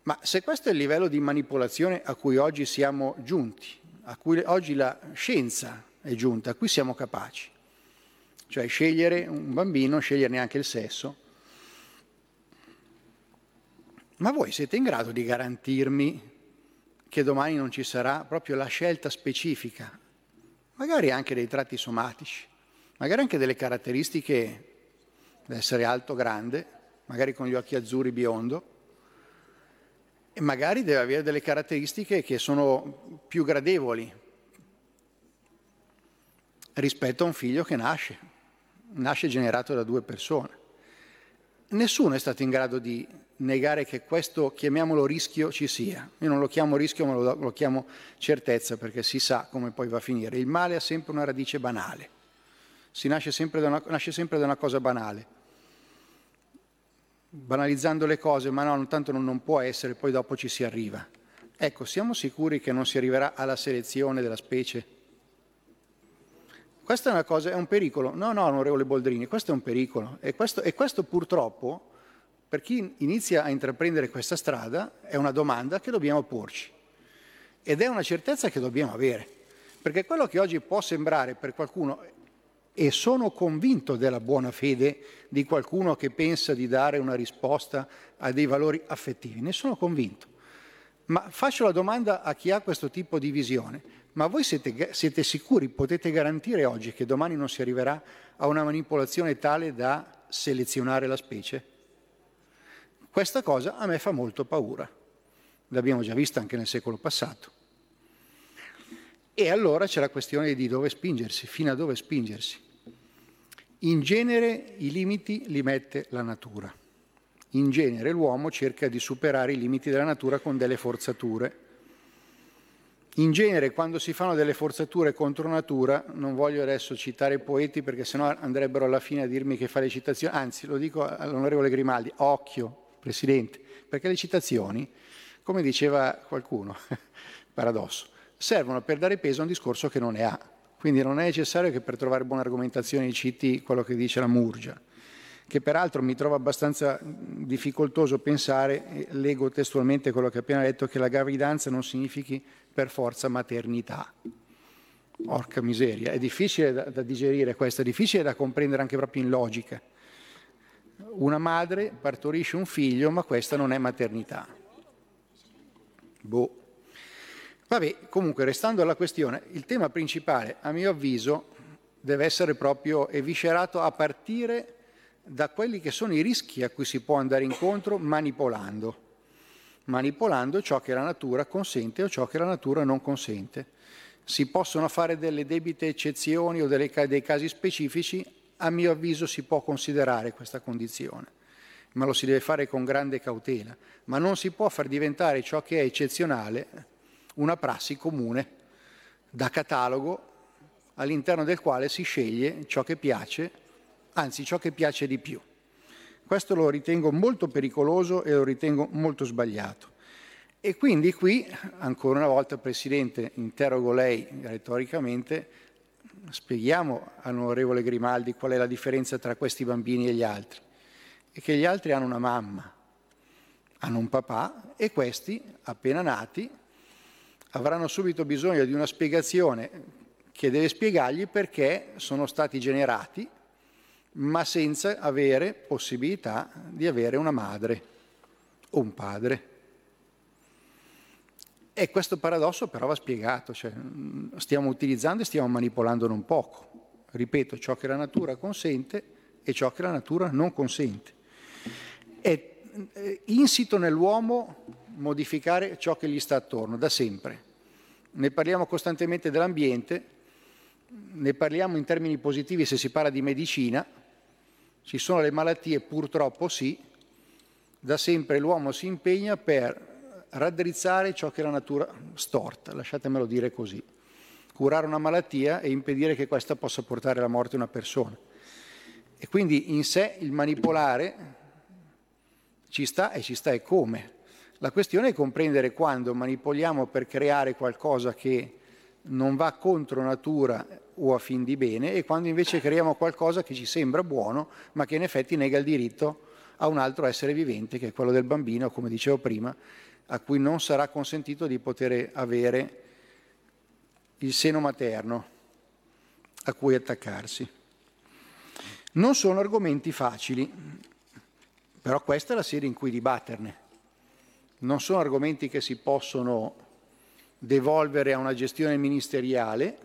ma se questo è il livello di manipolazione a cui oggi siamo giunti, a cui oggi la scienza è giunta, a cui siamo capaci. Cioè scegliere un bambino, sceglierne anche il sesso. Ma voi siete in grado di garantirmi che domani non ci sarà proprio la scelta specifica, magari anche dei tratti somatici, magari anche delle caratteristiche da essere alto, grande, magari con gli occhi azzurri, biondo, e magari deve avere delle caratteristiche che sono più gradevoli rispetto a un figlio che nasce, nasce generato da due persone. Nessuno è stato in grado di negare che questo, chiamiamolo rischio, ci sia. Io non lo chiamo rischio, ma lo, lo chiamo certezza, perché si sa come poi va a finire. Il male ha sempre una radice banale, si nasce sempre da una, nasce sempre da una cosa banale banalizzando le cose, ma no, tanto non, può essere, poi dopo ci si arriva. Ecco, siamo sicuri che non si arriverà alla selezione della specie? Questa è una cosa, è un pericolo. No, no, onorevole Boldrini, questo è un pericolo. E questo, e questo purtroppo, per chi inizia a intraprendere questa strada, è una domanda che dobbiamo porci. Ed è una certezza che dobbiamo avere. Perché quello che oggi può sembrare per qualcuno, e sono convinto della buona fede di qualcuno che pensa di dare una risposta a dei valori affettivi, ne sono convinto. Ma faccio la domanda a chi ha questo tipo di visione. Ma voi siete, siete sicuri, potete garantire oggi che domani non si arriverà a una manipolazione tale da selezionare la specie? Questa cosa a me fa molto paura. L'abbiamo già vista anche nel secolo passato. E allora c'è la questione di dove spingersi, fino a dove spingersi. In genere i limiti li mette la natura. In genere l'uomo cerca di superare i limiti della natura con delle forzature. In genere quando si fanno delle forzature contro natura, non voglio adesso citare poeti perché sennò andrebbero alla fine a dirmi che fa le citazioni, anzi lo dico all'onorevole Grimaldi, occhio Presidente, perché le citazioni, come diceva qualcuno, paradosso, servono per dare peso a un discorso che non ne ha. Quindi non è necessario che per trovare buone argomentazioni citi quello che dice la Murgia, che peraltro mi trova abbastanza difficoltoso pensare, leggo testualmente quello che ho appena detto, che la gravidanza non significhi per forza maternità. Porca miseria, è difficile da, da digerire questo, è difficile da comprendere anche proprio in logica. Una madre partorisce un figlio, ma questa non è maternità. Boh. Vabbè, comunque, restando alla questione, il tema principale, a mio avviso, deve essere proprio eviscerato a partire da quelli che sono i rischi a cui si può andare incontro manipolando, manipolando ciò che la natura consente o ciò che la natura non consente. Si possono fare delle debite eccezioni o delle, dei casi specifici, a mio avviso si può considerare questa condizione, ma lo si deve fare con grande cautela, ma non si può far diventare ciò che è eccezionale una prassi comune da catalogo all'interno del quale si sceglie ciò che piace, anzi ciò che piace di più. Questo lo ritengo molto pericoloso e lo ritengo molto sbagliato. E quindi qui, ancora una volta, Presidente, interrogo lei retoricamente, spieghiamo all'onorevole Grimaldi qual è la differenza tra questi bambini e gli altri. E che gli altri hanno una mamma, hanno un papà e questi, appena nati, avranno subito bisogno di una spiegazione che deve spiegargli perché sono stati generati, ma senza avere possibilità di avere una madre o un padre. E questo paradosso però va spiegato, cioè, stiamo utilizzando e stiamo manipolando non poco. Ripeto, ciò che la natura consente e ciò che la natura non consente. È insito nell'uomo modificare ciò che gli sta attorno, da sempre. Ne parliamo costantemente dell'ambiente, ne parliamo in termini positivi se si parla di medicina, ci sono le malattie, purtroppo sì, da sempre l'uomo si impegna per raddrizzare ciò che la natura storta, lasciatemelo dire così, curare una malattia e impedire che questa possa portare alla morte una persona. E quindi in sé il manipolare ci sta e ci sta e come. La questione è comprendere quando manipoliamo per creare qualcosa che non va contro natura o a fin di bene e quando invece creiamo qualcosa che ci sembra buono ma che in effetti nega il diritto a un altro essere vivente che è quello del bambino, come dicevo prima, a cui non sarà consentito di poter avere il seno materno a cui attaccarsi. Non sono argomenti facili, però questa è la sede in cui dibatterne. Non sono argomenti che si possono devolvere a una gestione ministeriale,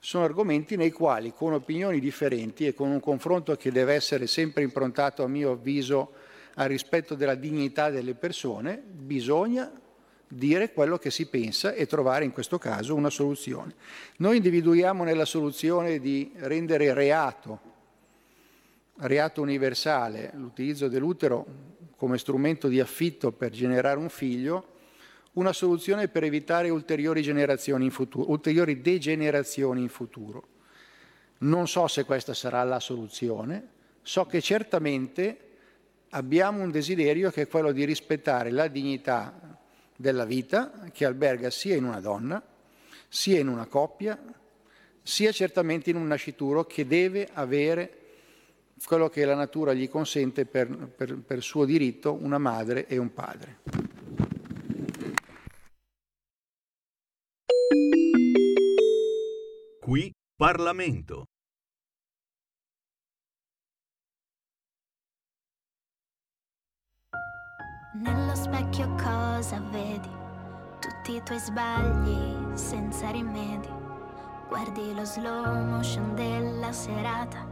sono argomenti nei quali con opinioni differenti e con un confronto che deve essere sempre improntato a mio avviso al rispetto della dignità delle persone, bisogna dire quello che si pensa e trovare in questo caso una soluzione. Noi individuiamo nella soluzione di rendere reato, reato universale, l'utilizzo dell'utero come strumento di affitto per generare un figlio, una soluzione per evitare ulteriori, in futuro, ulteriori degenerazioni in futuro. Non so se questa sarà la soluzione, so che certamente abbiamo un desiderio che è quello di rispettare la dignità della vita che alberga sia in una donna, sia in una coppia, sia certamente in un nascituro che deve avere quello che la natura gli consente per, per, per suo diritto, una madre e un padre. Qui Parlamento. Nello specchio cosa vedi? Tutti i tuoi sbagli senza rimedi. Guardi lo slow motion della serata,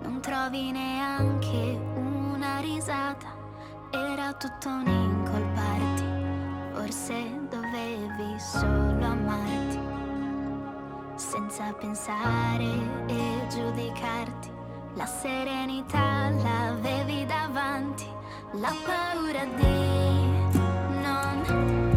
non trovi neanche una risata. Era tutto un incolparti, forse dovevi solo amarti. Senza pensare e giudicarti, la serenità l'avevi davanti la paura di non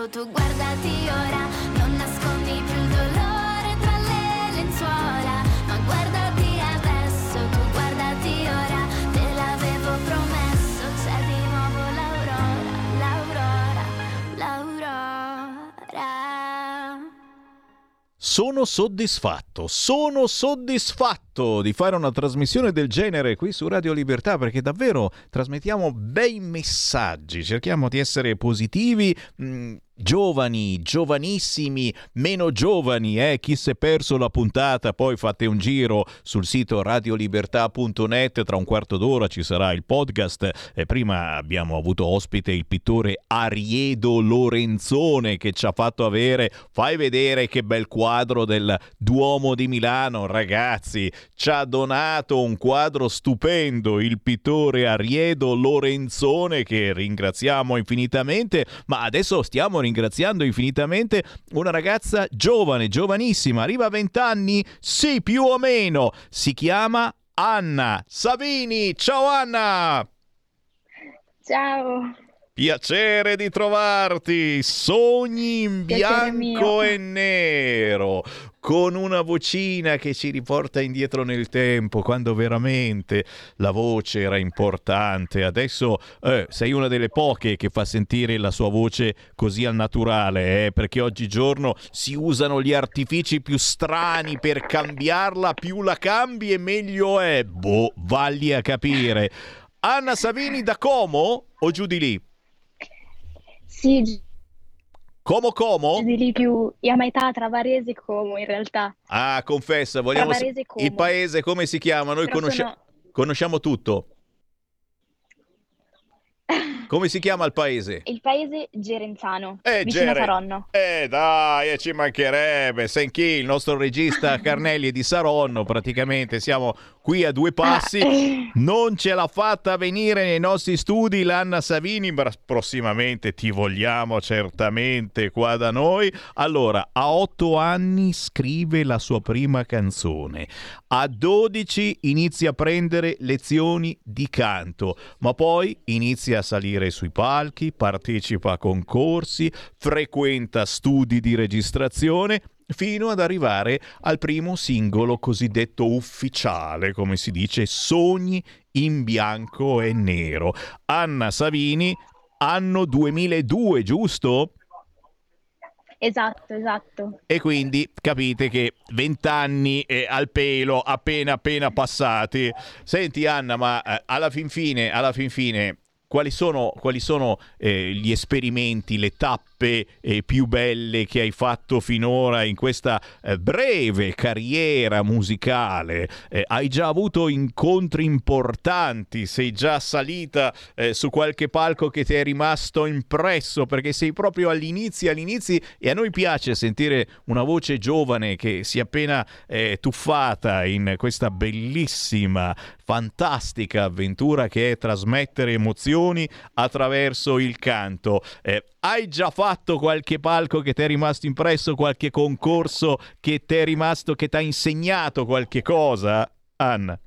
adesso, tu guardati ora, non nascondi più il dolore tra le lenzuola. Ma guardati adesso, tu guardati ora, te l'avevo promesso, c'è di nuovo l'aurora, l'aurora, l'aurora. Sono soddisfatto, sono soddisfatto di fare una trasmissione del genere qui su Radio Libertà perché davvero trasmettiamo bei messaggi, cerchiamo di essere positivi. mh, Giovani, giovanissimi, meno giovani, eh? chi si è perso la puntata, poi fate un giro sul sito radiolibertà.net, tra un quarto d'ora ci sarà il podcast. E prima abbiamo avuto ospite il pittore Ariedo Lorenzone che ci ha fatto avere, fai vedere che bel quadro del Duomo di Milano, ragazzi, ci ha donato un quadro stupendo il pittore Ariedo Lorenzone che ringraziamo infinitamente, ma adesso stiamo ringraziando infinitamente una ragazza giovane, giovanissima, arriva a 20 anni, sì, più o meno, si chiama Anna Savini. Ciao Anna! Ciao, Piacere di trovarti, sogni in Piacere bianco mio. e nero, con una vocina che ci riporta indietro nel tempo, quando veramente la voce era importante. Adesso eh, sei una delle poche che fa sentire la sua voce così al naturale, eh, perché oggigiorno si usano gli artifici più strani per cambiarla, più la cambi e meglio è. Boh, valli a capire. Anna Savini da Como o giù di lì? Sì, Como Como? di più a metà tra Varese e Como in realtà. Ah, confessa, vogliamo Como. il paese come si chiama? Noi Però conoscia- sono- conosciamo tutto. Come si chiama il paese? Il paese Gerenzano, Eh, vicino Gere- a Saronno. Eh dai, e ci mancherebbe. Senchi, il nostro regista Carnelli è di Saronno, praticamente siamo qui a due passi. Ah, Non ce l'ha fatta venire nei nostri studi l'Anna Savini, ma prossimamente ti vogliamo certamente qua da noi. Allora, a otto anni scrive la sua prima canzone. A 12 inizia a prendere lezioni di canto, ma poi inizia a salire sui palchi, partecipa a concorsi, frequenta studi di registrazione fino ad arrivare al primo singolo cosiddetto ufficiale, come si dice, Sogni in bianco e nero. Anna Savini, anno 2002, giusto? Esatto, esatto. E quindi capite che vent'anni eh, al pelo appena appena passati. Senti Anna, ma eh, alla fin fine, alla fin fine, quali sono, quali sono eh, gli esperimenti, le tappe eh, più belle che hai fatto finora in questa eh, breve carriera musicale? Eh, hai già avuto incontri importanti? Sei già salita eh, su qualche palco che ti è rimasto impresso? Perché sei proprio all'inizio, all'inizio e a noi piace sentire una voce giovane che si è appena eh, tuffata in questa bellissima, fantastica avventura che è trasmettere emozioni attraverso il canto. Eh, hai già fatto qualche palco che ti è rimasto impresso, qualche concorso che ti è rimasto, che ti ha insegnato qualche cosa? Anna.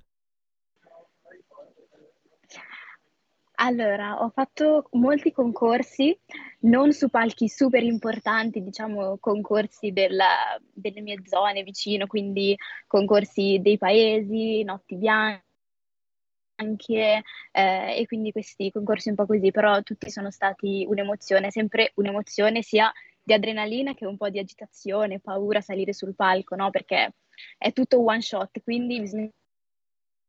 Allora, ho fatto molti concorsi, non su palchi super importanti, diciamo concorsi della- delle mie zone vicino, quindi concorsi dei paesi, notti bianche, eh, e quindi questi concorsi un po' così, però tutti sono stati un'emozione, sempre un'emozione sia di adrenalina che un po' di agitazione, paura a salire sul palco, no? Perché è tutto one shot, quindi bisogna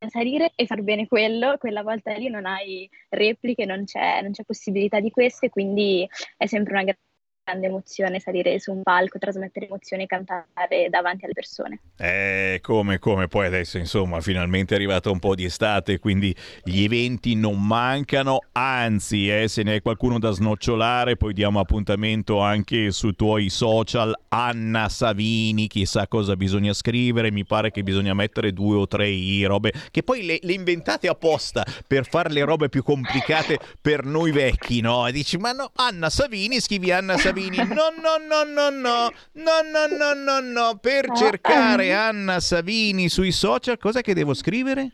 salire e far bene quello, quella volta lì non hai repliche, non c'è, non c'è possibilità di queste, quindi è sempre una grande emozione salire su un palco, trasmettere emozioni e cantare davanti alle persone. Eh, come, come, poi adesso insomma finalmente è arrivata un po' di estate, quindi gli eventi non mancano, anzi eh, se ne è qualcuno da snocciolare poi diamo appuntamento anche sui tuoi social, Anna Savini, chissà cosa bisogna scrivere, mi pare che bisogna mettere due o tre i robe, che poi le, le inventate apposta per fare le robe più complicate per noi vecchi, no? E dici ma no, Anna Savini, scrivi Anna Savini Savini. No, no, no, no, no, no, no, no, no, no. Per cercare Anna Savini sui social, cosa che devo scrivere?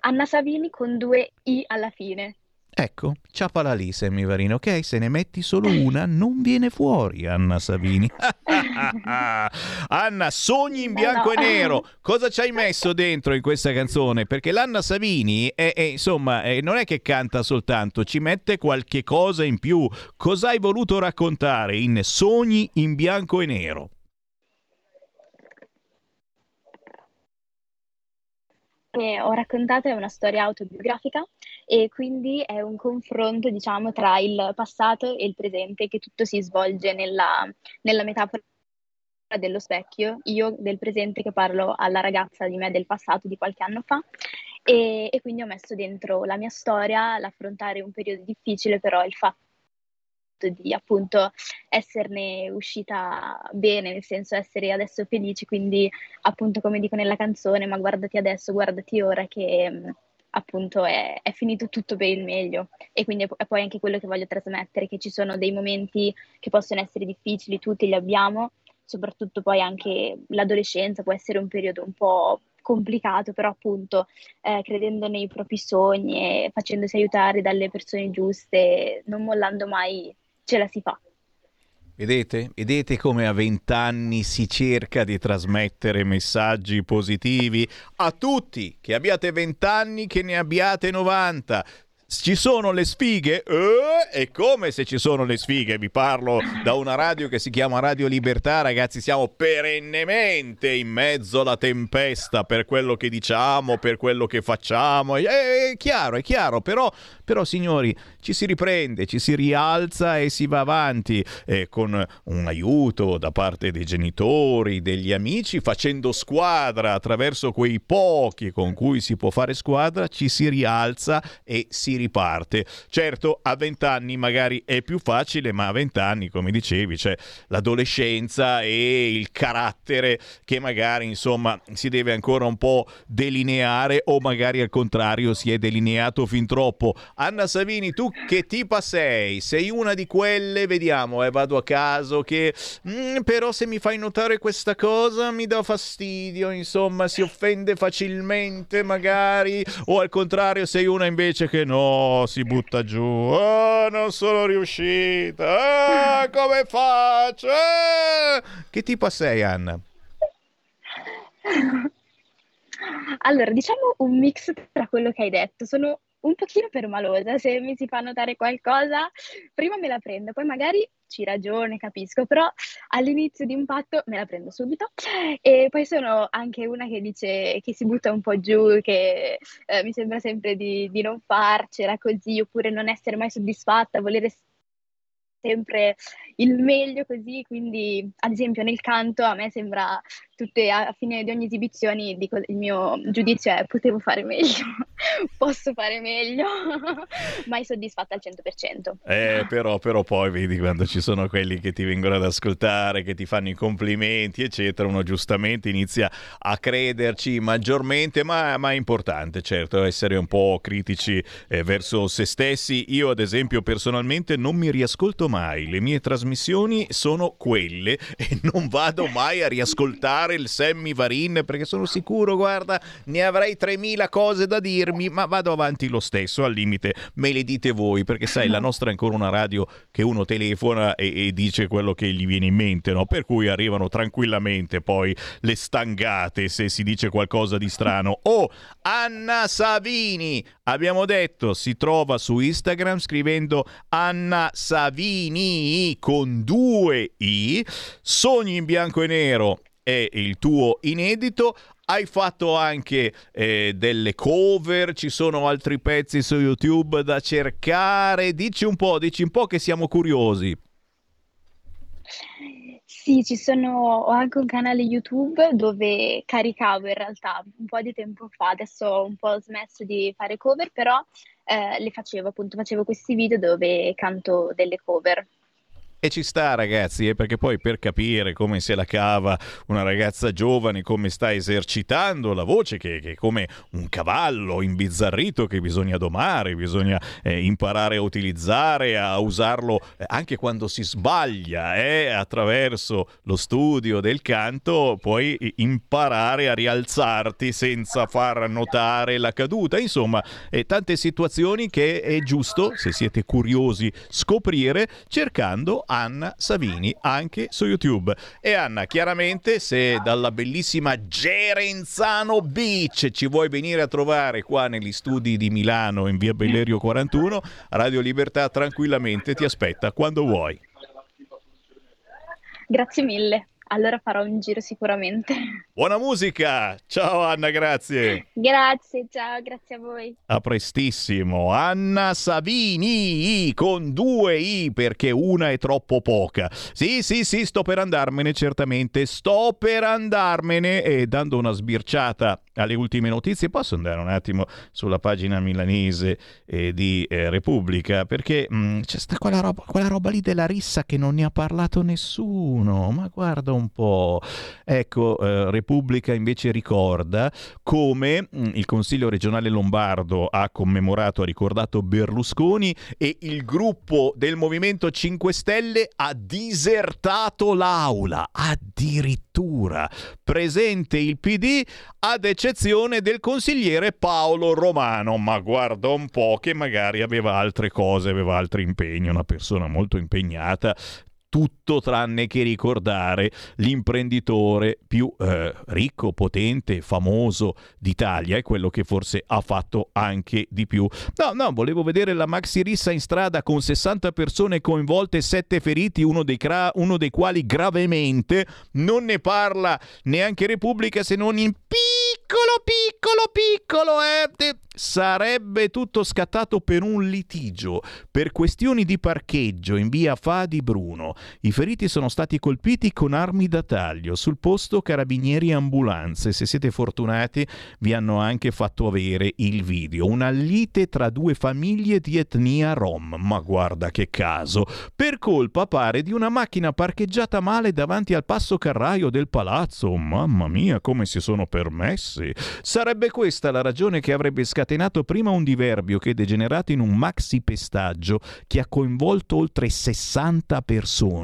Anna Savini con due I alla fine. Ecco, ciapala lì, Semivarino, ok? Se ne metti solo una, non viene fuori Anna Savini. Anna, sogni in bianco e nero. Cosa ci hai messo dentro in questa canzone? Perché l'Anna Savini, è, è, insomma, è, non è che canta soltanto, ci mette qualche cosa in più. Cosa hai voluto raccontare in Sogni in bianco e nero? che ho raccontato è una storia autobiografica e quindi è un confronto, diciamo, tra il passato e il presente, che tutto si svolge nella, nella metafora dello specchio, io del presente che parlo alla ragazza di me del passato di qualche anno fa. E, e quindi ho messo dentro la mia storia, l'affrontare un periodo difficile, però il fatto di appunto esserne uscita bene, nel senso essere adesso felice, quindi appunto come dico nella canzone, ma guardati adesso, guardati ora che appunto è, è, finito tutto per il meglio e quindi è, poi anche quello che voglio trasmettere, che ci sono dei momenti che possono essere difficili, tutti li abbiamo, soprattutto poi anche l'adolescenza può essere un periodo un po' complicato, però appunto eh, credendo nei propri sogni e facendosi aiutare dalle persone giuste, non mollando mai ce la si fa. Vedete? Vedete come a vent'anni si cerca di trasmettere messaggi positivi a tutti, che abbiate vent'anni, che ne abbiate 90 ci sono le sfighe? Eh, è come se ci sono le sfighe. Vi parlo da una radio che si chiama Radio Libertà, ragazzi. Siamo perennemente in mezzo alla tempesta per quello che diciamo, per quello che facciamo. È, è chiaro, è chiaro. Però, però, signori, ci si riprende, ci si rialza e si va avanti eh, con un aiuto da parte dei genitori, degli amici, facendo squadra attraverso quei pochi con cui si può fare squadra. Ci si rialza e si riparte. Certo, a 20 anni magari è più facile, ma a 20 anni, come dicevi, c'è l'adolescenza e il carattere che magari, insomma, si deve ancora un po' delineare o magari al contrario si è delineato fin troppo. Anna Savini, tu che tipa sei? Sei una di quelle, vediamo, eh, vado a caso, che mm, però se mi fai notare questa cosa mi dà fastidio, insomma, si offende facilmente magari, o al contrario sei una invece che no, si butta giù. Oh, non sono riuscita. Oh, come faccio? Oh. Che tipo sei, Anna? Allora, diciamo un mix tra quello che hai detto. Sono un pochino permalosa, se mi si fa notare qualcosa, prima me la prendo, poi magari ci ragione, capisco, però all'inizio di un patto me la prendo subito. E poi sono anche una che dice che si butta un po' giù, che eh, mi sembra sempre di, di non farcela così, oppure non essere mai soddisfatta, volere sempre il meglio così, quindi ad esempio nel canto a me sembra tutte a fine di ogni esibizione dico, il mio giudizio è potevo fare meglio, posso fare meglio, mai soddisfatta al 100%. Eh, però, però poi vedi quando ci sono quelli che ti vengono ad ascoltare, che ti fanno i complimenti, eccetera, uno giustamente inizia a crederci maggiormente, ma, ma è importante, certo, essere un po' critici eh, verso se stessi. Io, ad esempio, personalmente non mi riascolto mai, le mie trasmissioni sono quelle e non vado mai a riascoltare il Sammy Varin perché sono sicuro, guarda, ne avrei 3000 cose da dirmi, ma vado avanti lo stesso, al limite me le dite voi, perché sai, la nostra è ancora una radio che uno telefona e, e dice quello che gli viene in mente, no? Per cui arrivano tranquillamente poi le stangate se si dice qualcosa di strano. Oh, Anna Savini, abbiamo detto, si trova su Instagram scrivendo Anna Savini con due i, sogni in bianco e nero è il tuo inedito. Hai fatto anche eh, delle cover, ci sono altri pezzi su YouTube da cercare. Dici un po', dici un po' che siamo curiosi. Sì, ci sono, ho anche un canale YouTube dove caricavo in realtà un po' di tempo fa, adesso ho un po' smesso di fare cover, però eh, le facevo appunto, facevo questi video dove canto delle cover. E ci sta ragazzi, eh, perché poi per capire come se la cava una ragazza giovane, come sta esercitando la voce, che, che è come un cavallo imbizzarrito che bisogna domare, bisogna eh, imparare a utilizzare, a usarlo eh, anche quando si sbaglia, eh, attraverso lo studio del canto puoi imparare a rialzarti senza far notare la caduta. Insomma, eh, tante situazioni che è giusto, se siete curiosi, scoprire cercando Anna Savini anche su YouTube. E Anna, chiaramente se dalla bellissima Gerenzano Beach ci vuoi venire a trovare qua negli studi di Milano in via Bellerio 41, Radio Libertà tranquillamente ti aspetta quando vuoi. Grazie mille. Allora farò un giro sicuramente. Buona musica! Ciao Anna, grazie. Grazie, ciao, grazie a voi. A prestissimo. Anna Savini con due I perché una è troppo poca. Sì, sì, sì, sto per andarmene certamente. Sto per andarmene e dando una sbirciata alle ultime notizie posso andare un attimo sulla pagina milanese eh, di eh, Repubblica perché mh, mm, c'è sta quella roba, quella roba lì della rissa che non ne ha parlato nessuno. Ma guarda un po'. Ecco, eh, Repubblica invece ricorda come mm, il Consiglio regionale lombardo ha commemorato, ha ricordato Berlusconi e il gruppo del Movimento 5 Stelle ha disertato l'aula. Addirittura presente il PD ad eccezione del consigliere Paolo Romano. Ma guarda un po' che magari aveva altre cose, aveva altri impegni, una persona molto impegnata tutto tranne che ricordare l'imprenditore più eh, ricco, potente, famoso d'Italia e quello che forse ha fatto anche di più. No, no, volevo vedere la maxi rissa in strada con 60 persone coinvolte, 7 feriti, uno dei, cra- uno dei quali gravemente. Non ne parla neanche Repubblica se non in piccolo, piccolo, piccolo, eh sarebbe tutto scattato per un litigio, per questioni di parcheggio in via Fadi Bruno. I feriti sono stati colpiti con armi da taglio, sul posto carabinieri e ambulanze. Se siete fortunati vi hanno anche fatto avere il video. Una lite tra due famiglie di etnia rom, ma guarda che caso, per colpa pare di una macchina parcheggiata male davanti al passo carraio del palazzo. Mamma mia, come si sono permessi. Sarebbe questa la ragione che avrebbe scatenato prima un diverbio che è degenerato in un maxi pestaggio che ha coinvolto oltre 60 persone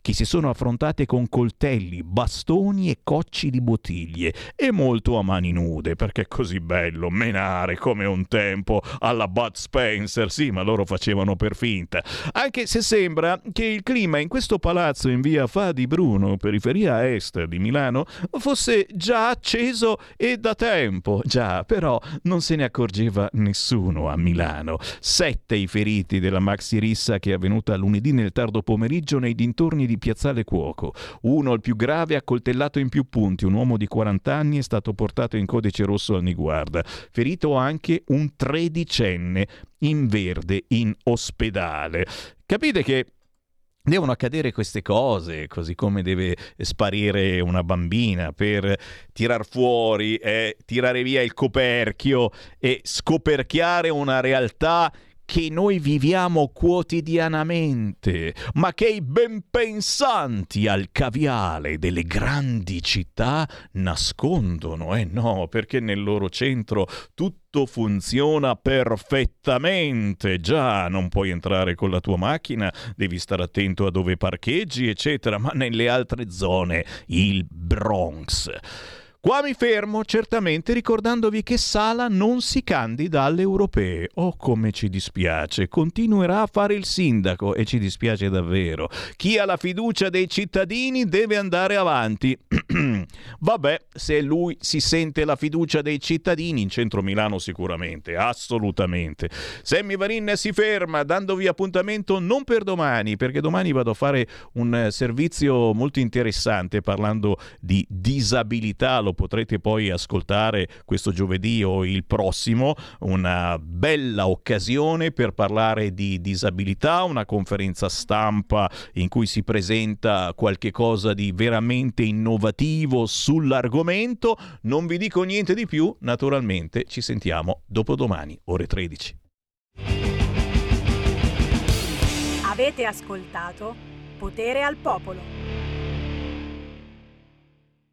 che si sono affrontate con coltelli, bastoni e cocci di bottiglie e molto a mani nude perché è così bello menare come un tempo alla Bud Spencer, sì ma loro facevano per finta, anche se sembra che il clima in questo palazzo in via Fadi Bruno, periferia est di Milano, fosse già acceso e da tempo, già però non se ne accorgeva nessuno a Milano. Sette i feriti della maxi rissa che è avvenuta lunedì nel tardo pomeriggio nei dintorni di Piazzale Cuoco. Uno, il più grave, accoltellato in più punti. Un uomo di 40 anni è stato portato in codice rosso al Niguarda. Ferito anche un tredicenne in verde in ospedale. Capite che Devono accadere queste cose, così come deve sparire una bambina per tirar fuori e tirare via il coperchio e scoperchiare una realtà che noi viviamo quotidianamente, ma che i ben pensanti al caviale delle grandi città nascondono. Eh no, perché nel loro centro tutto funziona perfettamente. Già, non puoi entrare con la tua macchina, devi stare attento a dove parcheggi, eccetera, ma nelle altre zone, il Bronx. Qua mi fermo certamente ricordandovi che Sala non si candida alle europee. Oh come ci dispiace, continuerà a fare il sindaco e ci dispiace davvero. Chi ha la fiducia dei cittadini deve andare avanti. Vabbè, se lui si sente la fiducia dei cittadini in centro Milano sicuramente, assolutamente. Sammy Varin si ferma dandovi appuntamento non per domani, perché domani vado a fare un servizio molto interessante parlando di disabilità lo potrete poi ascoltare questo giovedì o il prossimo, una bella occasione per parlare di disabilità, una conferenza stampa in cui si presenta qualche cosa di veramente innovativo sull'argomento. Non vi dico niente di più, naturalmente ci sentiamo dopodomani, ore 13. Avete ascoltato potere al popolo.